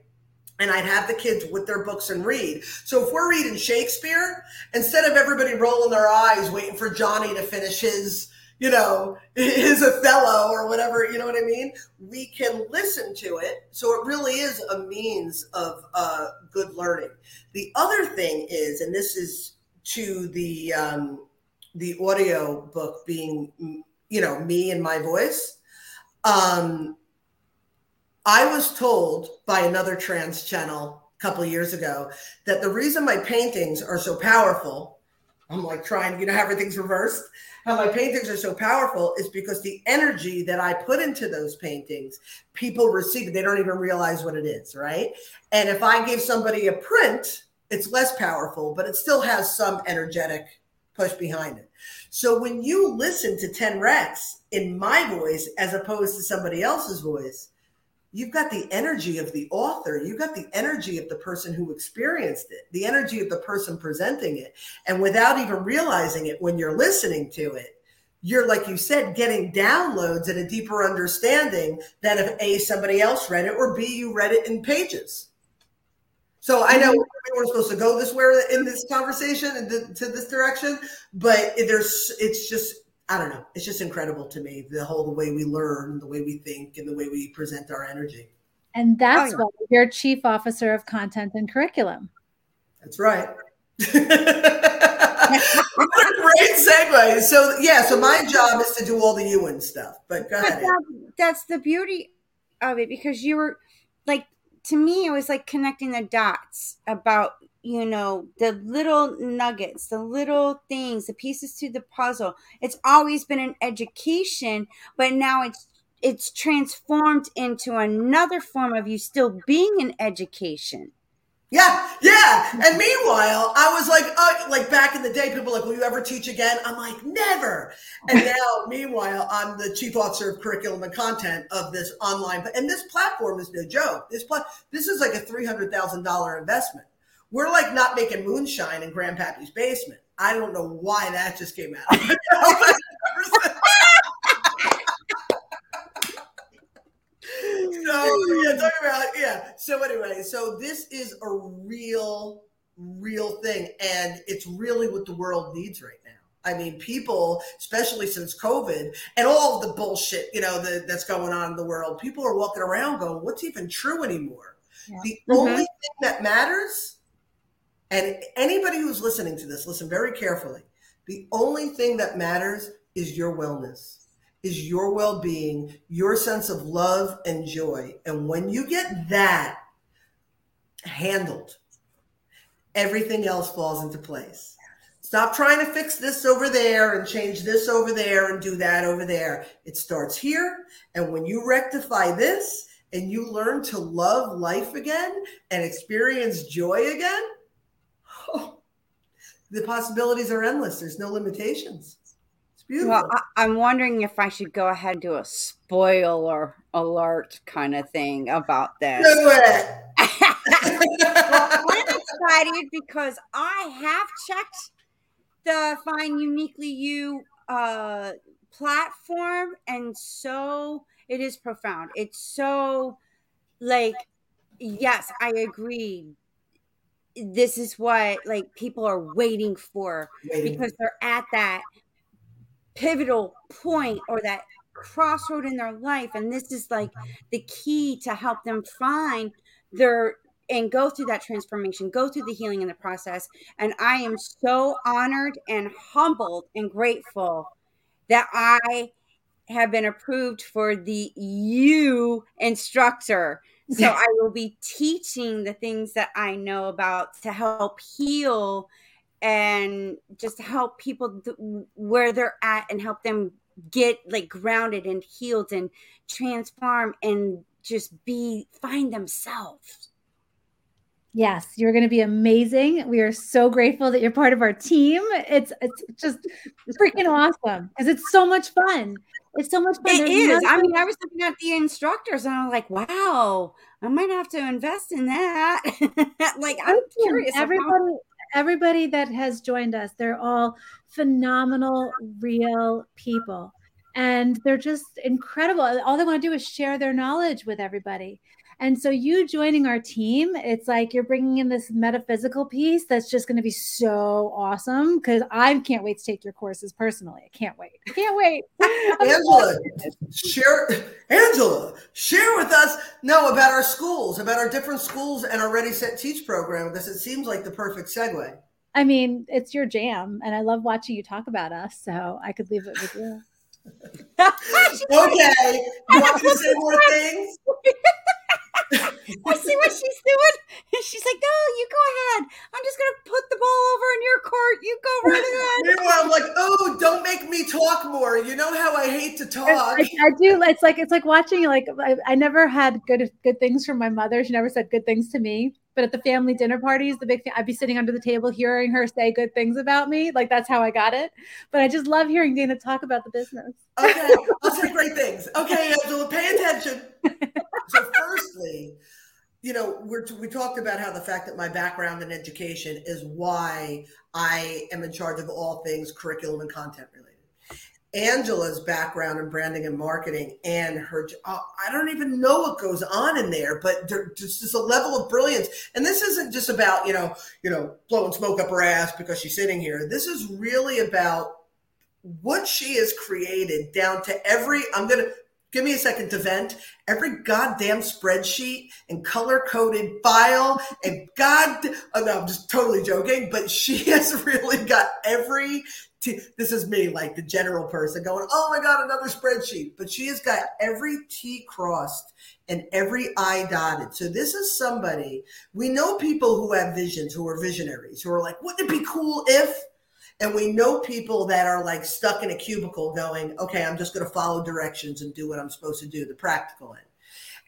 and I'd have the kids with their books and read. So if we're reading Shakespeare, instead of everybody rolling their eyes waiting for Johnny to finish his, you know, his Othello or whatever, you know what I mean? We can listen to it. So it really is a means of uh, good learning. The other thing is, and this is to the um, the audio book being, you know, me and my voice. Um, I was told by another trance channel a couple years ago that the reason my paintings are so powerful, I'm like trying, you know, how everything's reversed, how my paintings are so powerful is because the energy that I put into those paintings, people receive it. They don't even realize what it is, right? And if I give somebody a print, it's less powerful, but it still has some energetic push behind it. So when you listen to 10 Recs in my voice as opposed to somebody else's voice, you've got the energy of the author. You've got the energy of the person who experienced it the energy of the person presenting it. And without even realizing it when you're listening to it you're like you said getting downloads and a deeper understanding than if a somebody else read it or b you read it in pages. So I know mm-hmm. we're supposed to go this way in this conversation and to this direction, but there's it's just I don't know. It's just incredible to me the whole the way we learn, the way we think, and the way we present our energy. And that's oh, yeah. why you're chief officer of content and curriculum. That's right. what a great segue. So yeah, so my job is to do all the UN stuff. But go ahead. That, that's the beauty of it because you were like to me it was like connecting the dots about you know the little nuggets the little things the pieces to the puzzle it's always been an education but now it's it's transformed into another form of you still being an education yeah, yeah. And meanwhile, I was like, uh, like back in the day, people were like, will you ever teach again? I'm like, never. And now, meanwhile, I'm the chief officer of curriculum and content of this online, and this platform is no joke. This pla- this is like a three hundred thousand dollar investment. We're like not making moonshine in Grandpappy's basement. I don't know why that just came out. so yeah, talking about yeah. So anyway, so this is a real, real thing, and it's really what the world needs right now. I mean, people, especially since COVID and all of the bullshit, you know, the, that's going on in the world, people are walking around going, "What's even true anymore?" Yeah. The mm-hmm. only thing that matters, and anybody who's listening to this, listen very carefully. The only thing that matters is your wellness is your well being, your sense of love and joy. And when you get that handled, everything else falls into place. Stop trying to fix this over there and change this over there and do that over there. It starts here. And when you rectify this and you learn to love life again and experience joy again, oh, the possibilities are endless. There's no limitations. It's beautiful. Well, I, am wondering if I should go ahead and do a spoiler alert kind of thing about this. Do it. well, I'm excited because I have checked the Find Uniquely You uh, platform, and so it is profound. It's so like, yes, I agree. This is what like people are waiting for waiting. because they're at that pivotal point or that crossroad in their life and this is like the key to help them find their and go through that transformation go through the healing in the process and i am so honored and humbled and grateful that i have been approved for the you instructor so i will be teaching the things that i know about to help heal and just help people th- where they're at and help them get like grounded and healed and transform and just be find themselves. Yes, you're going to be amazing. We are so grateful that you're part of our team. It's it's just freaking awesome because it's so much fun. It's so much fun. It There's is. I mean, I was looking at the instructors and I was like, wow, I might have to invest in that. like, I'm curious. Everybody, everybody that has joined us, they're all phenomenal, real people. And they're just incredible. All they want to do is share their knowledge with everybody. And so, you joining our team, it's like you're bringing in this metaphysical piece that's just going to be so awesome because I can't wait to take your courses personally. I can't wait. I can't wait. Angela, share, Angela, share with us no about our schools, about our different schools and our Ready Set Teach program because it seems like the perfect segue. I mean, it's your jam, and I love watching you talk about us. So I could leave it with you. okay, you want to say more things? I see what she's doing. And she's like, no, you go ahead. I'm just going to put the ball over in your court. You go right ahead. Meanwhile, I'm like, oh, don't make me talk more. You know how I hate to talk. I, I do. It's like, it's like watching, like, I, I never had good, good things from my mother. She never said good things to me. But at the family dinner parties, the big, thing, I'd be sitting under the table hearing her say good things about me. Like that's how I got it. But I just love hearing Dana talk about the business. Okay, I'll say great things. Okay, Angela, pay attention. so, firstly, you know, we're, we talked about how the fact that my background in education is why I am in charge of all things curriculum and content related. Angela's background in branding and marketing and her, uh, I don't even know what goes on in there, but there's just a level of brilliance. And this isn't just about, you know, you know, blowing smoke up her ass because she's sitting here. This is really about what she has created down to every, I'm going to, give me a second to vent. Every goddamn spreadsheet and color coded file and God, oh no, I'm just totally joking, but she has really got every. T- this is me, like the general person going, oh my God, another spreadsheet. But she has got every T crossed and every I dotted. So this is somebody, we know people who have visions, who are visionaries, who are like, wouldn't it be cool if? And we know people that are like stuck in a cubicle going, okay, I'm just going to follow directions and do what I'm supposed to do, the practical end.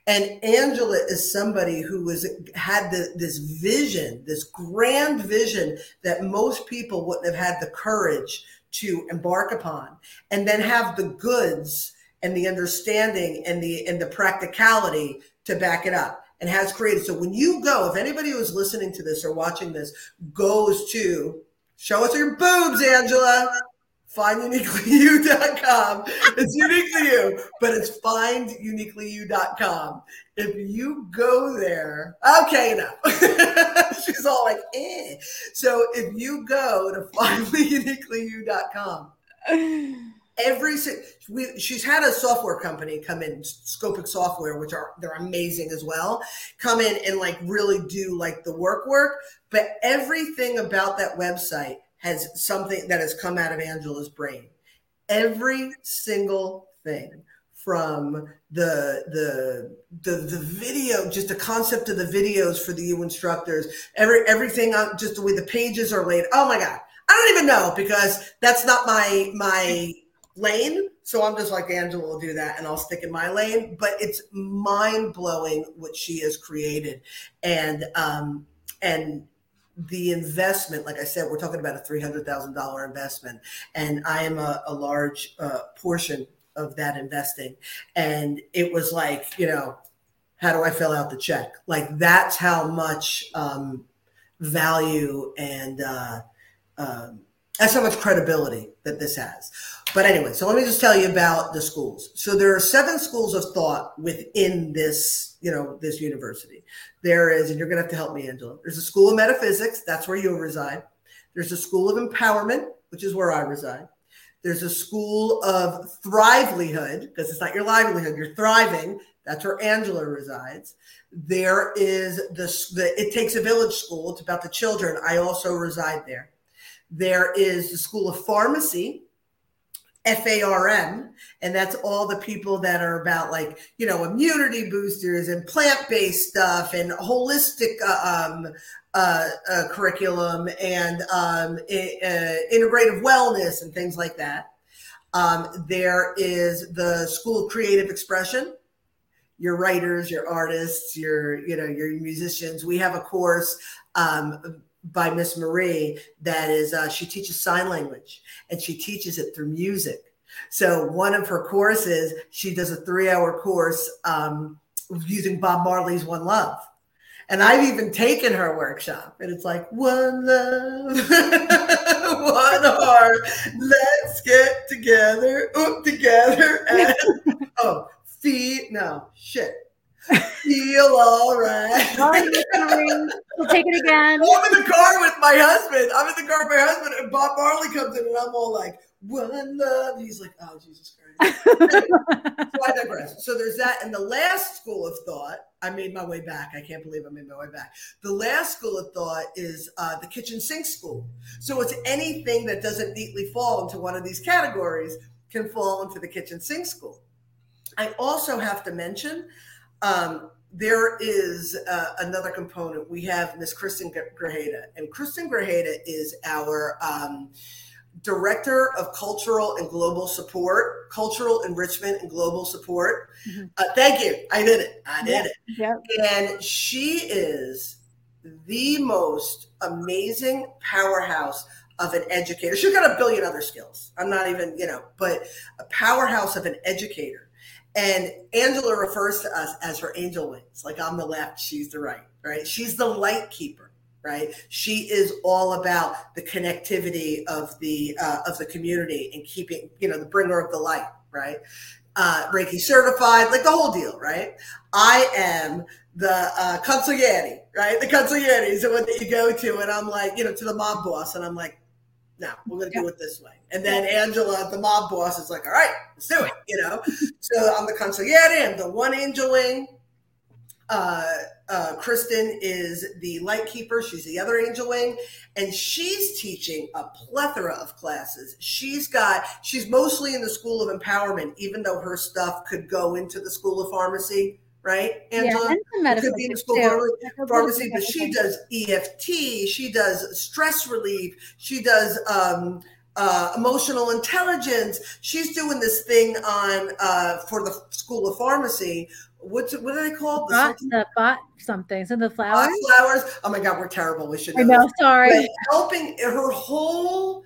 And Angela is somebody who was had the, this vision, this grand vision that most people wouldn't have had the courage to embark upon, and then have the goods and the understanding and the and the practicality to back it up and has created. So when you go, if anybody who's listening to this or watching this goes to Show us your boobs, Angela. FindUniquelyYou.com. It's uniquely you, but it's finduniquelyyou.com. If you go there, okay, enough. She's all like, eh. So if you go to finduniquelyyou.com, every we, she's had a software company come in scopic software which are they're amazing as well come in and like really do like the work work but everything about that website has something that has come out of Angela's brain. Every single thing from the the the the video, just the concept of the videos for the U instructors, every everything on just the way the pages are laid. Oh my god, I don't even know because that's not my my lane. So I'm just like Angela will do that, and I'll stick in my lane. But it's mind blowing what she has created, and um and the investment, like I said, we're talking about a $300,000 investment, and I am a, a large uh, portion of that investing. And it was like, you know, how do I fill out the check? Like that's how much um, value and uh, um, that's how much credibility that this has. But anyway, so let me just tell you about the schools. So there are seven schools of thought within this, you know, this university. There is, and you're going to have to help me, Angela. There's a school of metaphysics. That's where you'll reside. There's a school of empowerment, which is where I reside. There's a school of thrivelihood because it's not your livelihood, you're thriving. That's where Angela resides. There is the, the It Takes a Village School. It's about the children. I also reside there. There is the School of Farmacy, FARM, and that's all the people that are about like, you know, immunity boosters and plant based stuff and holistic uh, um, uh, uh, curriculum and um, uh, integrative wellness and things like that. Um, there is the School of Creative Expression. Your writers, your artists, your you know your musicians. We have a course um, by Miss Marie that is uh, she teaches sign language and she teaches it through music. So one of her courses, she does a three-hour course um, using Bob Marley's "One Love." And I've even taken her workshop, and it's like one love, one heart. Let's get together, up together, and oh, feet. No shit feel all right. we'll take it again. I'm in the car with my husband. I'm in the car with my husband, and Bob Marley comes in, and I'm all like, "One love." He's like, "Oh, Jesus Christ." so I digress. So there's that, and the last school of thought. I made my way back. I can't believe I made my way back. The last school of thought is uh, the kitchen sink school. So it's anything that doesn't neatly fall into one of these categories can fall into the kitchen sink school. I also have to mention um, there is uh, another component. We have Miss Kristen Grajeda, and Kristen Grajeda is our um, Director of Cultural and Global Support, Cultural Enrichment and Global Support. Mm-hmm. Uh, thank you. I did it. I did it. Yep. And she is the most amazing powerhouse of an educator. She's got a billion other skills. I'm not even, you know, but a powerhouse of an educator and Angela refers to us as her angel wings. Like I'm the left, she's the right, right? She's the light keeper. right? She is all about the connectivity of the uh, of the community and keeping, you know, the bringer of the light, right? Uh, Reiki certified, like the whole deal, right? I am the uh, consigliere, right? The consigliere is the one that you go to, and I'm like, you know, to the mob boss, and I'm like, no, we're going to do it this way. And then Angela, the mob boss, is like, all right, let's do it, you know? so I'm the consigliere, I'm the one angel wing. Uh, uh, Kristen is the light keeper. She's the other angel wing, and she's teaching a plethora of classes. She's got, she's mostly in the School of Empowerment, even though her stuff could go into the School of Farmacy right, Angela? Yeah, could be in the school pharmacy, pharmacy but she does EFT, she does stress relief, she does um, uh, emotional intelligence. She's doing this thing on uh, for the School of Farmacy. What's what are they called? The bot, the bot something. So the flowers. Bach flowers. Oh my God, we're terrible. We should. Know I know. Sorry. But helping her whole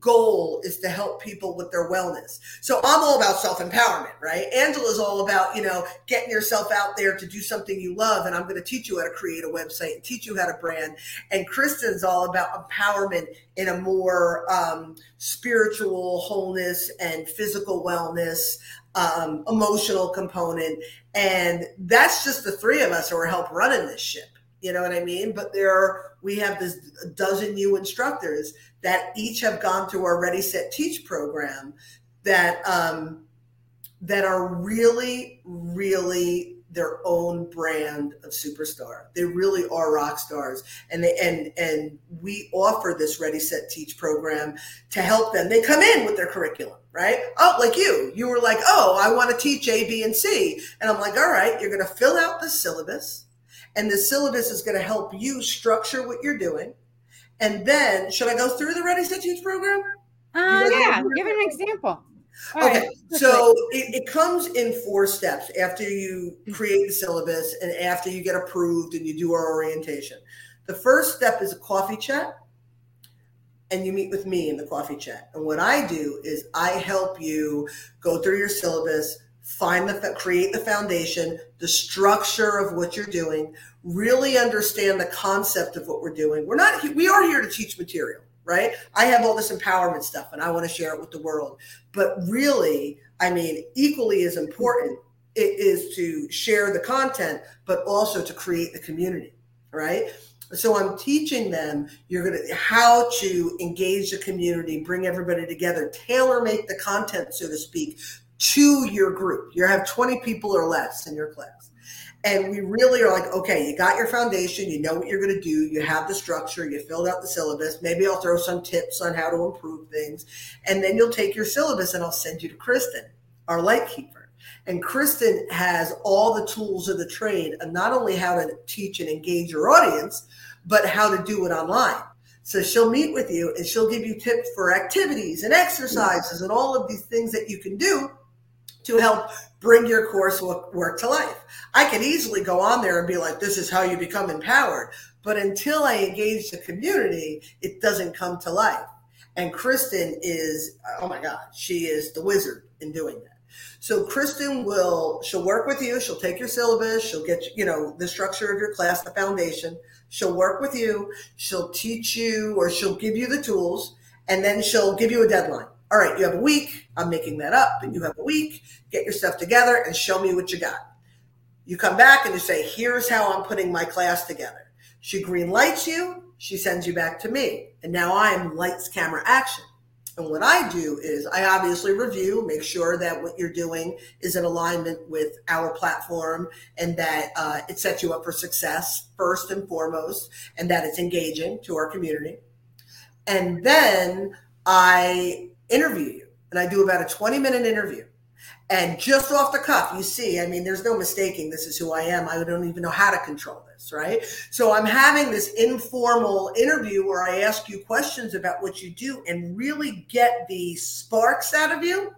goal is to help people with their wellness. So I'm all about self-empowerment, right? Angela's all about, you know, getting yourself out there to do something you love. And I'm going to teach you how to create a website and teach you how to brand. And Kristen's all about empowerment in a more um, spiritual wholeness and physical wellness, um, emotional component. And that's just the three of us who are help running this ship. You know what I mean? But there are, we have this dozen new instructors that each have gone through our Ready Set Teach program that um, that are really, really their own brand of superstar. They really are rock stars, and they and and we offer this Ready Set Teach program to help them. They come in with their curriculum, right? Oh, like you, you were like, oh, I want to teach A, B, and C, and I'm like, all right, you're going to fill out the syllabus, and the syllabus is going to help you structure what you're doing and then, should I go through the Ready Set Teach program? Uh, yeah, give an example. All okay, right. so it, it, comes in four steps after you create the syllabus and after you get approved and you do our orientation. The first step is a coffee chat, and you meet with me in the coffee chat. And what I do is I help you go through your syllabus, find the create the foundation, the structure of what you're doing, really understand the concept of what we're doing. We're not we are here to teach material, right? I have all this empowerment stuff and I want to share it with the world. But really, I mean, equally as important it is to share the content, but also to create the community, right? So I'm teaching them you're going to how to engage the community, bring everybody together, tailor make the content, so to speak, to your group. You have 20 people or less in your class. And we really are like, okay, you got your foundation, you know what you're going to do, you have the structure, you filled out the syllabus. Maybe I'll throw some tips on how to improve things. And then you'll take your syllabus and I'll send you to Kristen, our light keeper. And Kristen has all the tools of the trade and not only how to teach and engage your audience, but how to do it online. So she'll meet with you and she'll give you tips for activities and exercises and all of these things that you can do to help bring your course work to life. I can easily go on there and be like, this is how you become empowered. But until I engage the community, it doesn't come to life. And Kristen is, uh, oh my God, she is the wizard in doing that. So Kristen will, she'll work with you. She'll take your syllabus. She'll get, you know, the structure of your class, the foundation. She'll work with you. She'll teach you or she'll give you the tools and then she'll give you a deadline all right, you have a week. I'm making that up, but you have a week. Get your stuff together and show me what you got. You come back and you say, here's how I'm putting my class together. She green lights you. She sends you back to me. And now I'm lights, camera, action. And what I do is I obviously review, make sure that what you're doing is in alignment with our platform and that uh, it sets you up for success first and foremost, and that it's engaging to our community. And then I interview you. And I do about a 20 minute interview. And just off the cuff, you see, I mean, there's no mistaking this is who I am. I don't even know how to control this, right? So I'm having this informal interview where I ask you questions about what you do and really get the sparks out of you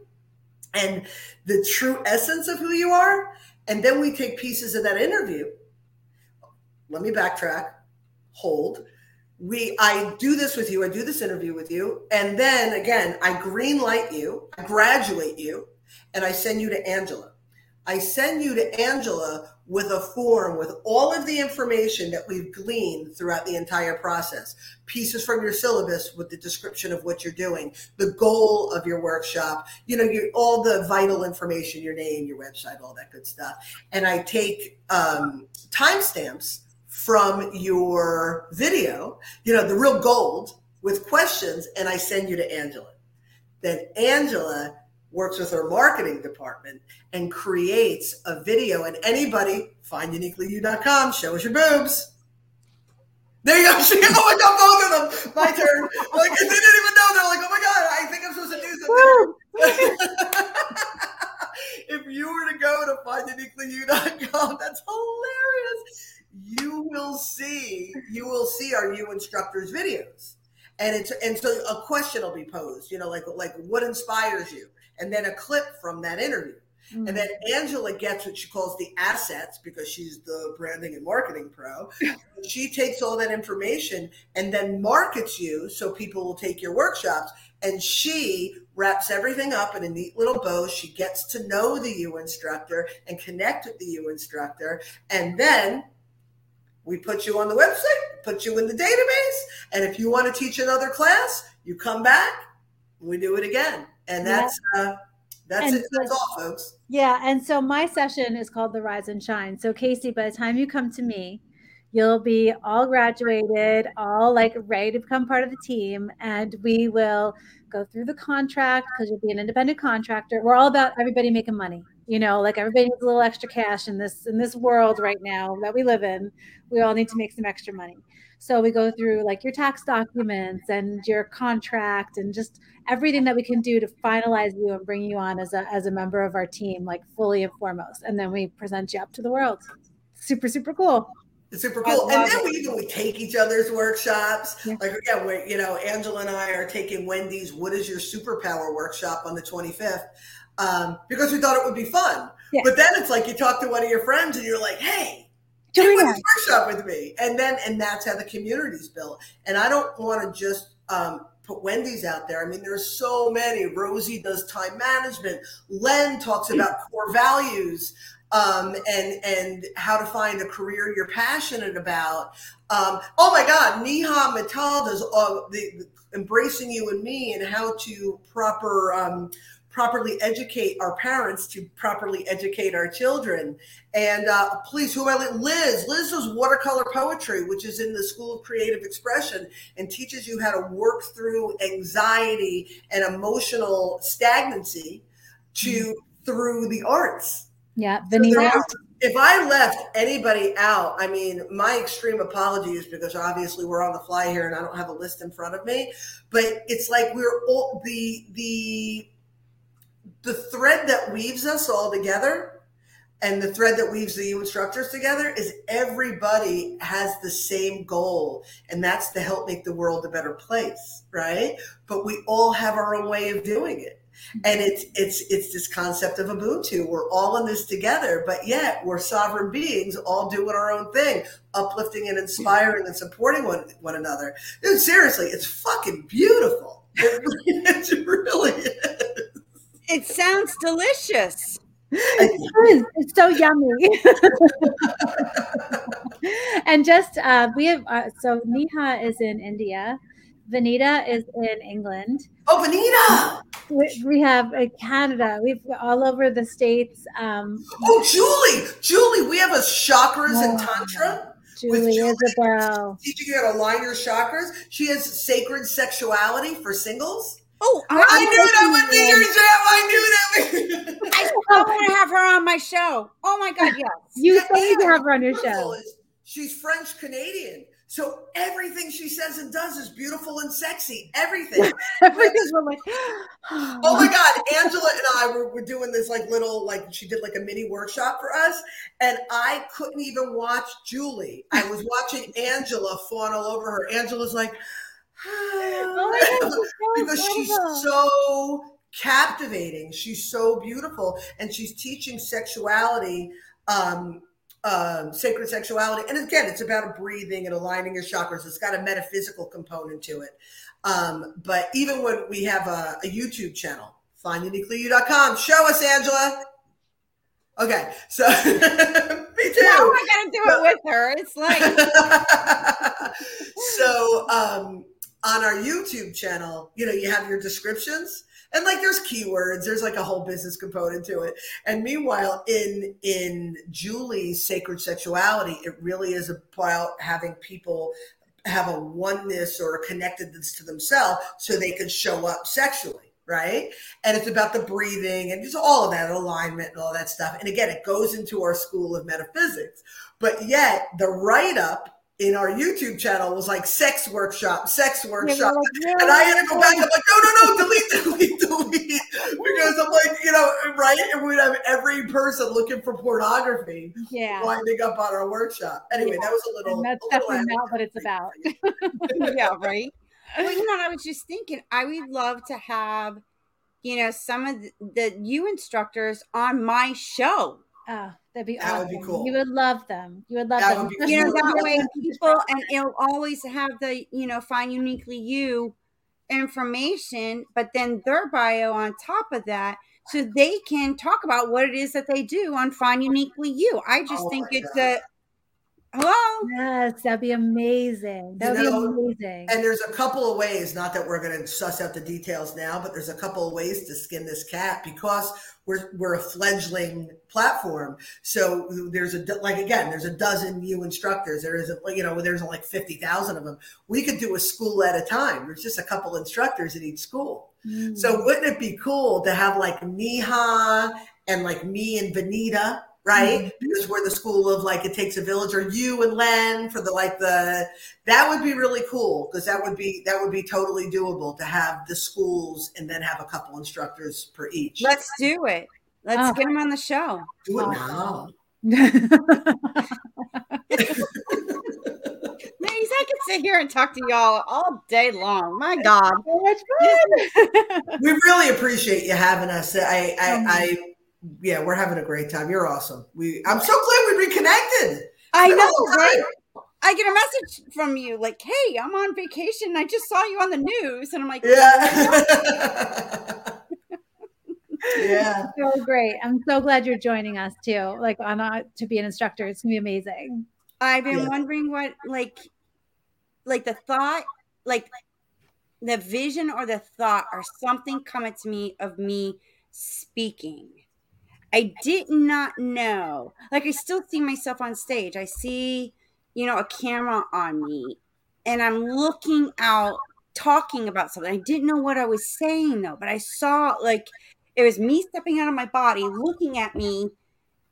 and the true essence of who you are. And then we take pieces of that interview. Let me backtrack, hold we I do this with you, I do this interview with you, and then again, I green light you, I graduate you, and I send you to Angela. I send you to Angela with a form with all of the information that we've gleaned throughout the entire process. Pieces from your syllabus with the description of what you're doing, the goal of your workshop, you know, your, all the vital information, your name, your website, all that good stuff. And I take um, timestamps from your video, you know, the real gold with questions, and I send you to Angela. Then Angela works with her marketing department and creates a video. And anybody, finduniquelyyou.com, show us your boobs. There you go. She, oh my God, both of them. My turn. Like, they didn't even know. They're like, oh my God, I think I'm supposed to do something. if you were to go to finduniquelyyou.com, that's hilarious. You will see, you will see our U instructors videos. And it's and so a question will be posed, you know, like like what inspires you? and then a clip from that interview. Mm-hmm. And then Angela gets what she calls the assets because she's the branding and marketing pro. she takes all that information and then markets you so people will take your workshops. And she wraps everything up in a neat little bow. She gets to know the U instructor and connect with the U instructor. And then we put you on the website, put you in the database. And if you want to teach another class, you come back, we do it again and that's yeah. uh, that's and it. That's all, folks. Yeah, and so my session is called the Rise and Shine. So Casey, by the time you come to me, you'll be all graduated, all like ready to become part of the team, and we will go through the contract because you'll be an independent contractor. We're all about everybody making money. You know, like everybody needs a little extra cash in this in this world right now that we live in. We all need to make some extra money. So we go through like your tax documents and your contract and just everything that we can do to finalize you and bring you on as a as a member of our team, like fully and foremost. And then we present you up to the world. Super, super cool. It's super cool. And then we even we take each other's workshops. Yeah. Like yeah, we you know, Angela and I are taking Wendy's What is Your Superpower workshop on the 25th. Um, because we thought it would be fun. Yeah. But then it's like you talk to one of your friends and you're like, hey, do this workshop with me. And then, and that's how the community's built. And I don't want to just um, put Wendy's out there. I mean, there's so many. Rosie does time management. Len talks about core values um, and and how to find a career you're passionate about. Um, oh my God, Neha Mittal does uh, the, the, embracing you and me and how to proper um, properly educate our parents to properly educate our children. And uh, please, who I Liz. Liz does watercolor poetry, which is in the School of Creative Expression, and teaches you how to work through anxiety and emotional stagnancy to mm-hmm. through the arts. Yeah, Vanita. So if I left anybody out, I mean, my extreme apologies because obviously we're on the fly here and I don't have a list in front of me. But it's like we're all the the the thread that weaves us all together and the thread that weaves the instructors together is everybody has the same goal, and that's to help make the world a better place, right? But we all have our own way of doing it. And it's it's it's this concept of Ubuntu. We're all in this together, but yet we're sovereign beings, all doing our own thing, uplifting and inspiring and supporting one one another. Dude, seriously, it's fucking beautiful. It, it really is. It sounds delicious. It is. It's so yummy. and just uh, we have uh, so Neha is in India, Vanita is in England. Oh, Vanita! We, we have uh, Canada. We've all over the states. Um, oh, Julie, Julie, we have a chakras oh, and tantra. Julie, Julie Isabel. Teaching you how to align your chakras. She has sacred sexuality for singles. Oh, I, I knew that would be your jam. I knew that. Would... I, oh, I want to have her on my show. Oh my god, yes. You say to have her on your show. She's French Canadian. So everything she says and does is beautiful and sexy. Everything. Everything's like, oh my God. Angela and I were, were doing this like little, like she did like a mini workshop for us. And I couldn't even watch Julie. I was watching Angela fawn all over her. Angela's like, oh because she's so captivating. She's so beautiful, and she's teaching sexuality, um, um, sacred sexuality. And again, it's about breathing and aligning your chakras. It's got a metaphysical component to it. Um, but even when we have a, a YouTube channel, finduniquelyyou.com, show us, Angela. Okay, so me too. Now I gonna do it with her. It's like so um, on our YouTube channel, you know, you have your descriptions and like there's keywords, there's like a whole business component to it. And meanwhile, in in Julie's sacred sexuality, it really is about having people have a oneness or a connectedness to themselves so they can show up sexually right? And it's about the breathing and just all of that alignment and all that stuff. And again, it goes into our school of metaphysics. But yet, the write up in our YouTube channel was like sex workshop, sex workshop. Yeah, like, and I had to go back. I'm like, no, no, no, delete, delete, delete. Because I'm like, you know, right? And we'd have every person looking for pornography yeah. winding up on our workshop. Anyway, yeah. that was a little. And that's little definitely not what it's about. yeah, right. Well, you know, I was just thinking, I would love to have, you know, some of the, the U instructors on my show. Oh, that'd be that awesome. would be cool. You would love them. You would love That them. would be You know, that way people, and it'll always have the, you know, find uniquely you information, but then their bio on top of that. So they can talk about what it is that they do on Find Uniquely You. I just Oh think it's God. a hello. Yes, that'd be amazing. That would You be amazing. And there's a couple of ways, not that we're going to suss out the details now, but there's a couple of ways to skin this cat because we're we're a fledgling platform. So there's a like again, there's a dozen new instructors. There isn't like you know there's like fifty thousand of them. We could do a school at a time. There's just a couple instructors at each school. Mm. So wouldn't it be cool to have like Neha and like me and Vanita, right? Mhm. Because we're the school of like it takes a village, or you and Len for the like the that would be really cool because that would be that would be totally doable to have the schools and then have a couple instructors per each. Let's do it. Let's Oh. get them on the show. do it Oh. now. Ladies, I could sit here and talk to y'all all day long. My God. so much fun. we really appreciate you having us. I, I, Um, I, yeah, we're having a great time. You're awesome. We, I'm so glad we reconnected. I It's been a know, right? I get a message from you like, hey, I'm on vacation. I just saw you on the news. And I'm like, Yeah. yeah. so great. I'm so glad you're joining us too. Like on a, to be an instructor. It's gonna be amazing. I've been Yeah. wondering what, like, like the thought, like the vision or the thought or something coming to me of me speaking. I did not know. Like, I still see myself on stage. I see, you know, a camera on me, and I'm looking out, talking about something. I didn't know what I was saying though, but I saw like it was me stepping out of my body, looking at me,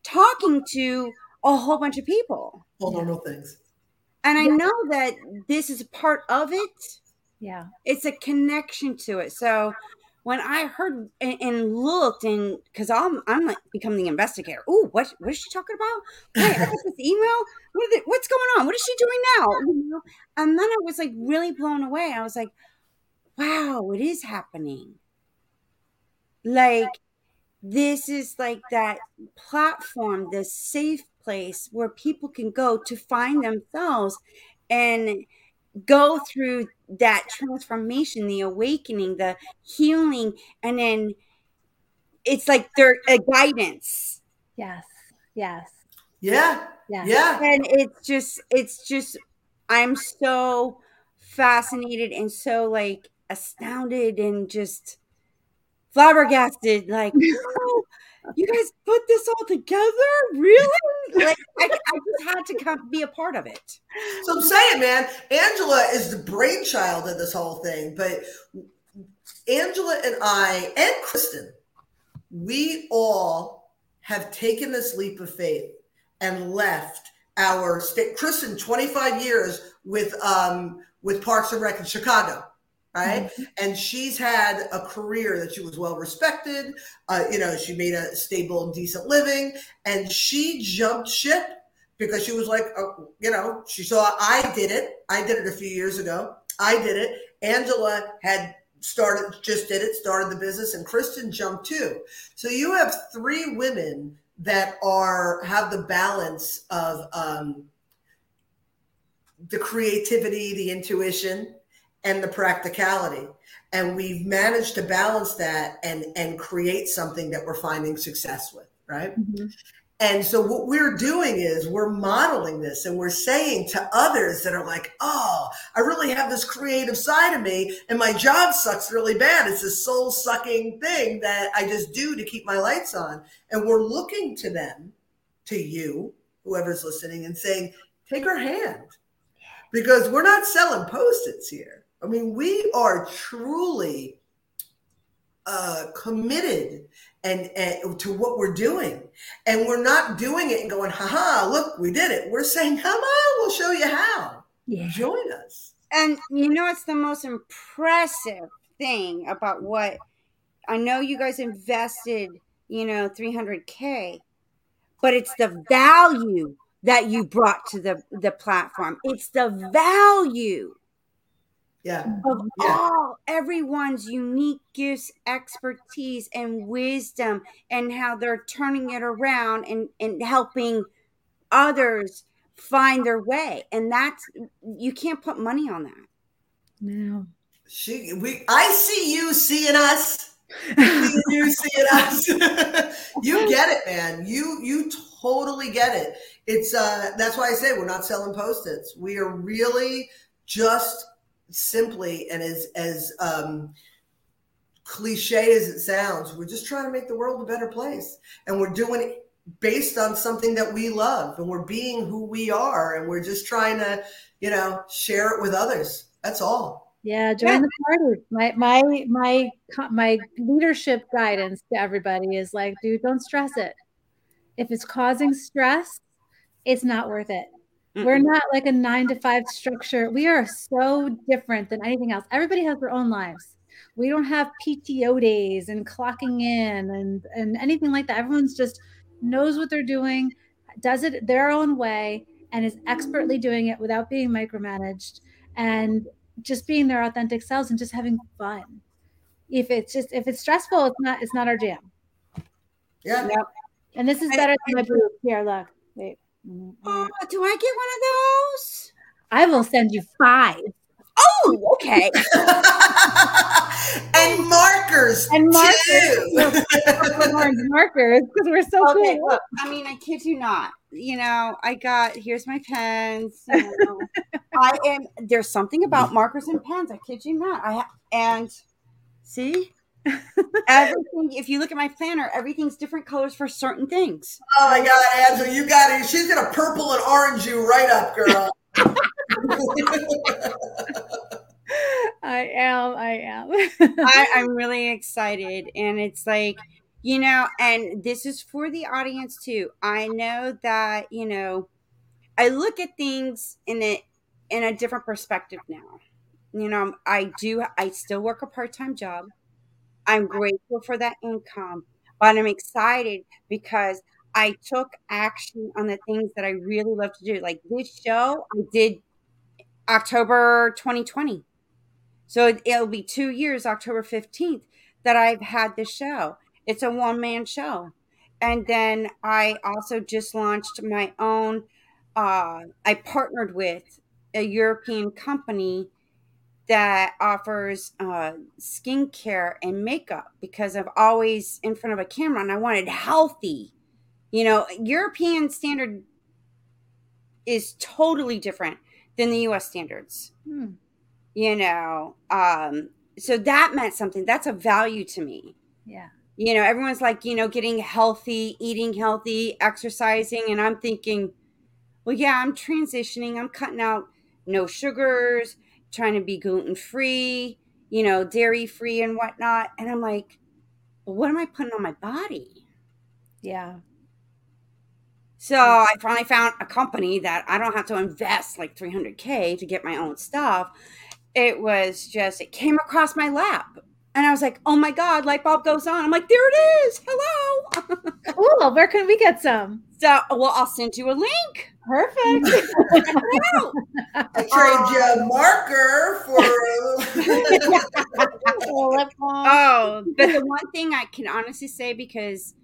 talking to a whole bunch of people. All normal things. And I know that this is a part of it. Yeah. It's a connection to it. So when I heard and, and looked, and because I'm I'm like become the investigator. Ooh, what what is she talking about? Wait, this email. What what's going on? What is she doing now? You know? And then I was like really blown away. I was like, wow, it is happening. Like this is like that platform, this safe place where people can go to find themselves and go through that transformation, the awakening, the healing, and then it's like their a guidance. Yes. Yes. Yeah. Yes. Yeah. And it's just, it's just, I'm so fascinated and so like astounded and just flabbergasted. Like, oh, you guys put this all together? Really? Like, I, I just had to come be a part of it. So I'm saying, man, Angela is the brainchild of this whole thing. But Angela and I and Kristen, we all have taken this leap of faith and left our state. Kristen, 25 years with um with Parks and Rec in Chicago. Right. And she's had a career that she was well respected. Uh, you know, she made a stable and decent living, and she jumped ship because she was like, oh, you know, she saw I did it. I did it a few years ago. I did it. Angela had started, just did it, started the business, and Kristen jumped too. So you have three women that are have the balance of um, the creativity, the intuition, and the practicality. And we've managed to balance that and and create something that we're finding success with. right? Mm-hmm. And so what we're doing is we're modeling this and we're saying to others that are like, oh, I really have this creative side of me and my job sucks really bad. It's a soul sucking thing that I just do to keep my lights on. And we're looking to them, to you, whoever's listening, and saying, take our hand because we're not selling post-its here. I mean, we are truly uh, committed and, and to what we're doing. And we're not doing it and going, haha, look, we did it. We're saying, come on, we'll show you how. Yeah. Join us. And you know, it's the most impressive thing about what I know you guys invested, you know, 300K, but it's the value that you brought to the, the platform. It's the value yeah. of yeah. all everyone's unique gifts, expertise, and wisdom, and how they're turning it around and, and helping others find their way. And that's you can't put money on that. No. She we I see you seeing us. you seeing us. you get it, man. You you totally get it. It's uh that's why I say we're not selling post-its. We are really just simply and as as um, cliche as it sounds, we're just trying to make the world a better place, and we're doing it based on something that we love, and we're being who we are, and we're just trying to, you know, share it with others. That's all. Yeah, join yeah. the party. My my my my leadership guidance to everybody is like, dude, don't stress it. If it's causing stress, it's not worth it. We're not like a nine to five structure. We are so different than anything else. Everybody has their own lives. We don't have PTO days and clocking in and, and anything like that. Everyone's just knows what they're doing, does it their own way, and is expertly doing it without being micromanaged and just being their authentic selves and just having fun. If it's just if it's stressful, it's not it's not our jam. Yeah. Yep. And this is better than my booth. Here, look. Wait. Oh, do I get one of those? I will send you five. Oh, okay. and markers. And markers. markers because we're so okay, cool. Look, I mean, I kid you not. You know, I got here's my pens. You know, I am. There's something about mm. markers and pens. I kid you not. I and see everything if you look at my planner everything's different colors for certain things. Oh my god angela you got it. She's gonna purple and orange you right up girl. I am i am. I, i'm really excited and it's like you know and this is for the audience too. I know that you know i look at things in a in a different perspective now. You know i do i still work a part-time job I'm grateful for that income, but I'm excited because I took action on the things that I really love to do. Like this show, I did October 2020. So it'll be two years, October 15th, that I've had this show. It's a one man show. And then I also just launched my own, uh, I partnered with a European company that offers uh, skincare and makeup because I've always in front of a camera and I wanted healthy. You know, European standard is totally different than the US standards. Hmm. You know, um, so that meant something. That's a value to me. Yeah. You know, everyone's like, you know, getting healthy, eating healthy, exercising. And I'm thinking, well, yeah, I'm transitioning. I'm cutting out no sugars, trying to be gluten free, you know, dairy free and whatnot. And I'm like, well, what am I putting on my body? Yeah. So I finally found a company that I don't have to invest like 300K to get my own stuff. It was just, it came across my lap. And I was like, oh my God, light bulb goes on. I'm like, there it is. Hello. cool. Where can we get some? So, well, I'll send you a link. Perfect. I trade you a marker for. oh, but the one thing I can honestly say because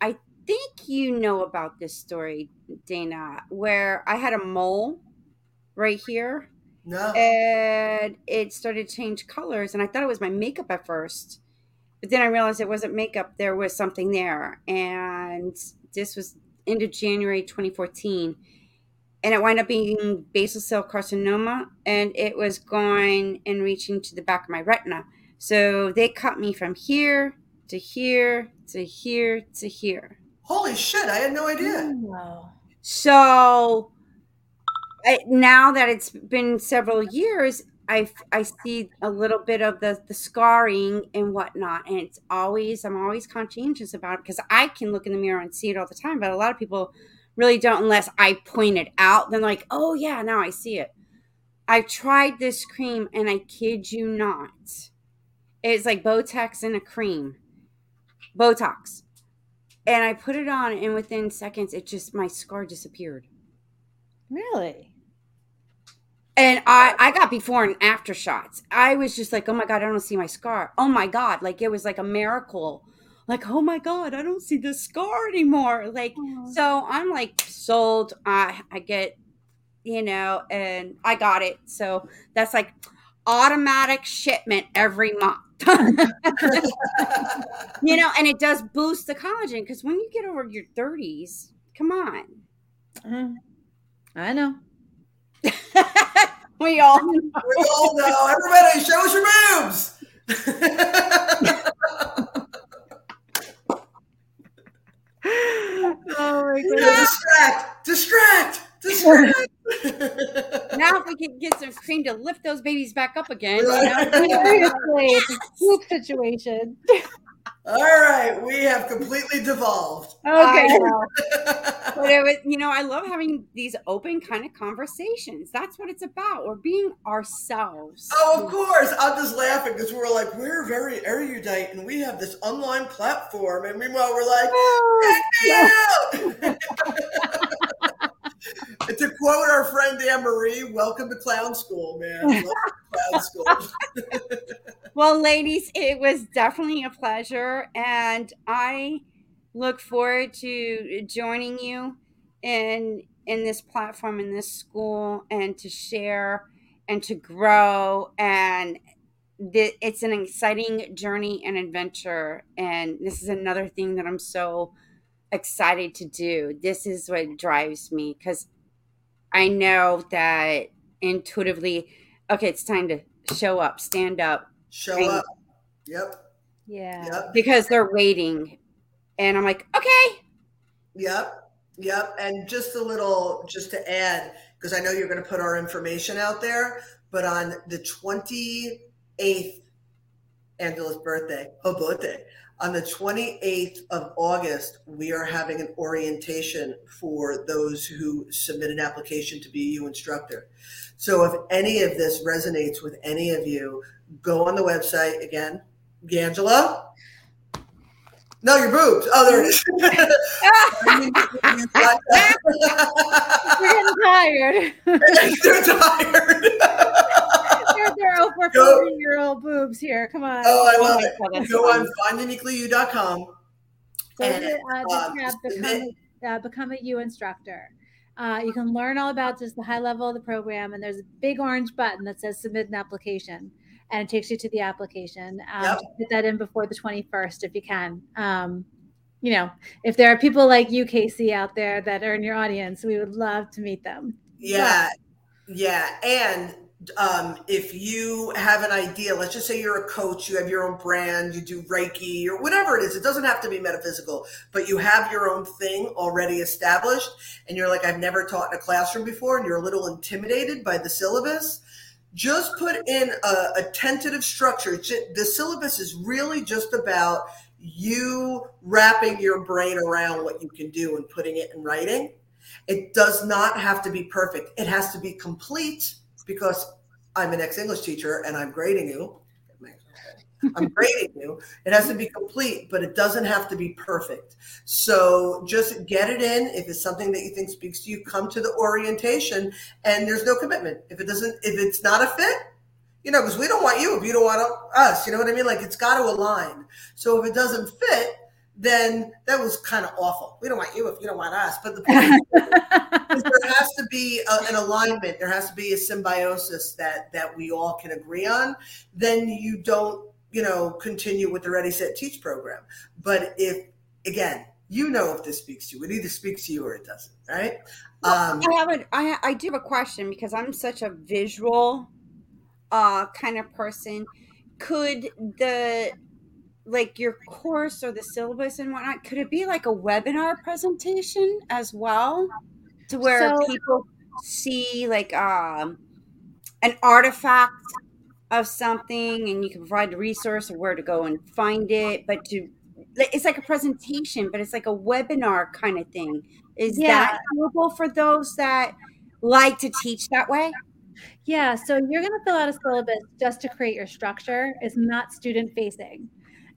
I think you know about this story, Dana, where I had a mole right here. No. And it started to change colors, and I thought it was my makeup at first. but then I realized it wasn't makeup. There was something there. And this was end of January 2014. And it wound up being basal cell carcinoma. And it was going and reaching to the back of my retina. So they cut me from here to here to here to here. Holy shit, I had no idea. Wow. So I, now that it's been several years, I, I see a little bit of the, the scarring and whatnot. And it's always, I'm always conscientious about it because I can look in the mirror and see it all the time. But a lot of people really don't unless I point it out. Then, like, oh, yeah, now I see it. I've tried this cream and I kid you not. It's like Botox in a cream. Botox. And I put it on, and within seconds, it just, my scar disappeared. Really? And I, I got before and after shots. I was just like, oh my God, I don't see my scar. Oh my God. Like it was like a miracle. Like, oh my God, I don't see the scar anymore. Like, Aw. so I'm like sold. I, I get, you know, and I got it. So that's like automatic shipment every month. you know, and it does boost the collagen because when you get over your 30s, come on. Mm. I know. we all we all know. Everybody, show us your boobs. Oh my god. distract, distract, distract. now if we can get some cream to lift those babies back up again. you know? Seriously, it's a poop situation. All right, we have completely devolved. Okay. But it was, you know, I love having these open kind of conversations. That's what it's about. We're being ourselves. Oh, of course. I'm just laughing because we're like, we're very erudite and we have this online platform. And meanwhile, we're like, oh, check me out. and to quote our friend Anne Marie, welcome to clown school, man. Clown school. Well, ladies, it was definitely a pleasure, and I look forward to joining you in in this platform in this school and to share and to grow and th- it's an exciting journey and adventure and this is another thing that I'm so excited to do. This is what drives me cuz I know that intuitively okay, it's time to show up, stand up Show up. Yep. Yeah. Yep. because they're waiting. And I'm like, okay. Yep. Yep. And just a little, just to add, because I know you're going to put our information out there, but on the 28th, Angela's birthday, oh, her birthday, on the 28th of August, we are having an orientation for those who submit an application to be a U instructor. So if any of this resonates with any of you, go on the website again, Gangela. No, your boobs. Oh, there it is. We're tired. They're tired. Over Go. 40 year old boobs here. Come on. oh, I love my it. Go on fun. finduniquelyyou.com. Go and, to, uh, uh, tab, become, uh, become a U instructor. Uh, you can learn all about just the high level of the program, and there's a big orange button that says submit an application, and it takes you to the application. Um, Yep. Get that in before the 21st if you can. Um, you know, if there are people like you, Casey, out there that are in your audience, we would love to meet them. Yeah, yeah. And um, if you have an idea, let's just say you're a coach, you have your own brand, you do Reiki or whatever it is, it doesn't have to be metaphysical, but you have your own thing already established, and you're like, I've never taught in a classroom before, and you're a little intimidated by the syllabus. Just put in a, a tentative structure. The syllabus is really just about you wrapping your brain around what you can do and putting it in writing. It does not have to be perfect. It has to be complete because I'm an ex English teacher and I'm grading you. I'm grading you. It has to be complete, but it doesn't have to be perfect. So just get it in. If it's something that you think speaks to you, come to the orientation and there's no commitment. If it doesn't, if it's not a fit, you know, because we don't want you if you don't want us. You know what I mean? Like it's got to align. So if it doesn't fit, then that was kind of awful. We don't want you if you don't want us. But the point there has to be a, an alignment. There has to be a symbiosis that that we all can agree on. Then you don't you know, continue with the Ready Set Teach program. But if again, you know if this speaks to you, it either speaks to you or it doesn't, right? Um, I have a, I, I do have a question because I'm such a visual uh, kind of person. Could the like your course or the syllabus and whatnot, could it be like a webinar presentation as well? To where so, people see like um an artifact of something and you can provide the resource of where to go and find it, but to it's like a presentation, but it's like a webinar kind of thing. Is yeah. that doable for those that like to teach that way? Yeah, so you're going to fill out a syllabus just to create your structure. It's not student facing.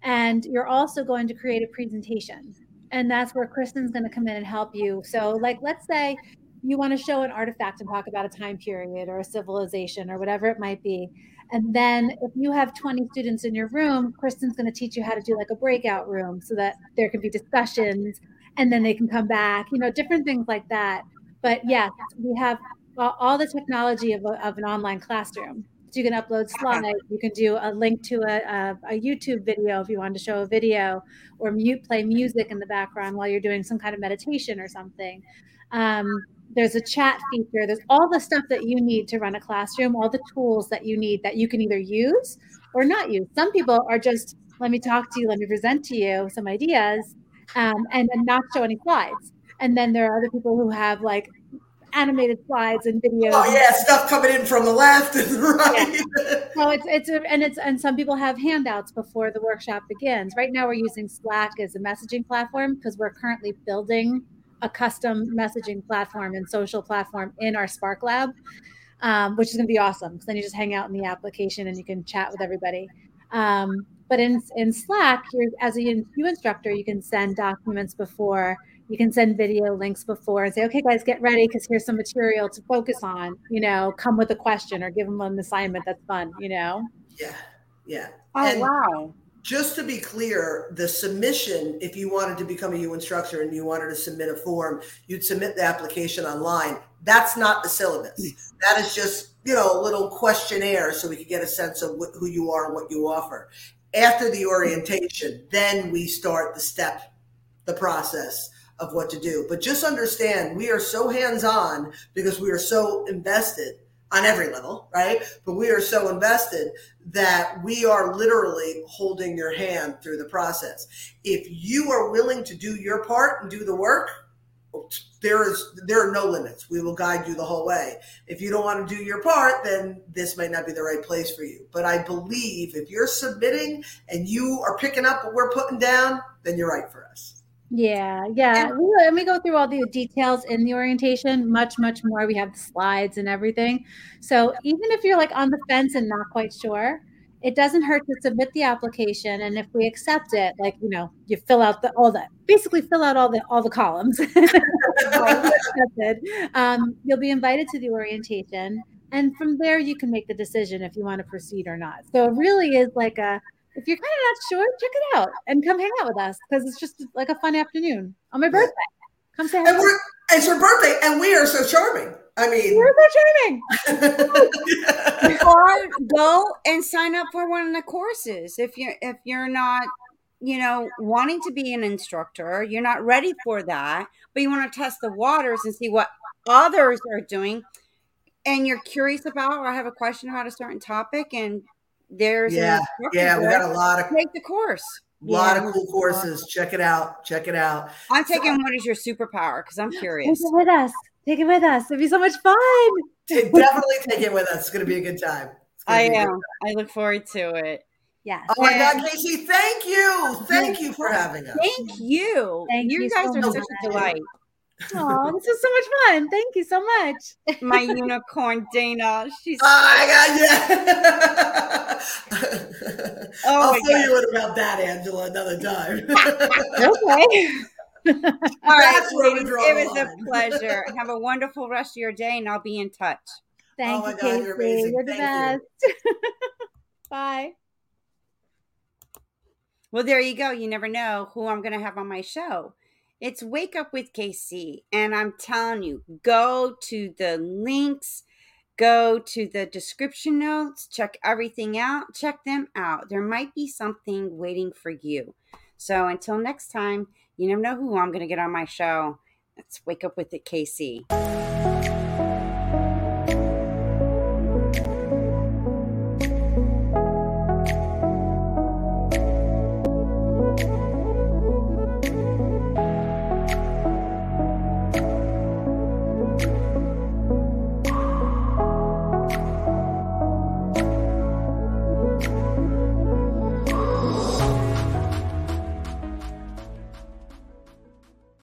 And you're also going to create a presentation. And that's where Kristen's going to come in and help you. So, like, let's say you want to show an artifact and talk about a time period or a civilization or whatever it might be. And then if you have 20 students in your room, Kristen's going to teach you how to do like a breakout room so that there can be discussions and then they can come back, you know, different things like that. But yes, we have all the technology of, a, of an online classroom. So you can upload slides. You can do a link to a, a, a, YouTube video if you want to show a video, or mute play music in the background while you're doing some kind of meditation or something. Um, there's a chat feature. There's all the stuff that you need to run a classroom. All the tools that you need that you can either use or not use. Some people are just let me talk to you, let me present to you some ideas, um, and, and not show any slides. And then there are other people who have like animated slides and videos. Oh yeah, stuff coming in from the left and the right. Yeah. So it's it's a, and it's and some people have handouts before the workshop begins. Right now we're using Slack as a messaging platform because we're currently building a custom messaging platform and social platform in our Spark Lab, um, which is going to be awesome. Because then you just hang out in the application and you can chat with everybody. Um, but in in Slack, you're, as a U instructor, you can send documents before you can send video links before and say, okay, guys, get ready because here's some material to focus on. You know, come with a question or give them an assignment that's fun. You know. Yeah, yeah. Oh and wow. Just to be clear, the submission, if you wanted to become a U instructor and you wanted to submit a form, you'd submit the application online. That's not the syllabus. Hmm. That is just you know a little questionnaire so we could get a sense of what, who you are and what you offer. After the orientation, then we start the step, the process of what to do. But just understand we are so hands on because we are so invested on every level, right? But we are so invested that we are literally holding your hand through the process. If you are willing to do your part and do the work, there is there are no limits. We will guide you the whole way. If you don't want to do your part, then this might not be the right place for you. But I believe if you're submitting and you are picking up what we're putting down, then you're right for us. Yeah, yeah. And we, and we go through all the details in the orientation, much, much more. We have the slides and everything. So even if you're like on the fence and not quite sure, it doesn't hurt to submit the application. And if we accept it, like you know, you fill out the all the basically fill out all the all the columns. um, you'll be invited to the orientation, and from there you can make the decision if you want to proceed or not. So it really is like a if you're kind of not sure, check it out and come hang out with us because it's just like a fun afternoon on my birthday. Come say hi. it's her birthday, and we are so charming. I mean, we're so charming. or go and sign up for one of the courses if you're if you're not you know wanting to be an instructor you're not ready for that but you want to test the waters and see what others are doing and you're curious about or have a question about a certain topic and there's yeah, yeah, we got a lot of take the course. A lot yeah, of cool courses. Check it out. Check it out. I'm taking so, what is your superpower because I'm curious. Take it with us. Take it with us. It'd be so much fun. definitely take it with us. It's going to be a good time. I am. I look forward to it. Yeah. Oh my God, Casey, thank you. Thank you for having us. Thank you. Thank you, you guys so are much. such a delight. Oh, this is so much fun. Thank you so much. My unicorn Dana. She's Oh my god, yeah. oh I'll tell you what about that, Angela, another time. okay. All right, ladies, it was a pleasure. Have a wonderful rest of your day, and I'll be in touch. Thank oh you, God, Casey. You're, amazing. you're the Thank best. You. Bye. Well, there you go. You never know who I'm going to have on my show. It's Wake Up with KC. And I'm telling you, go to the links go to the description notes, check everything out, check them out. There might be something waiting for you. So until next time, you never know who I'm going to get on my show. Let's wake up with it, Casey.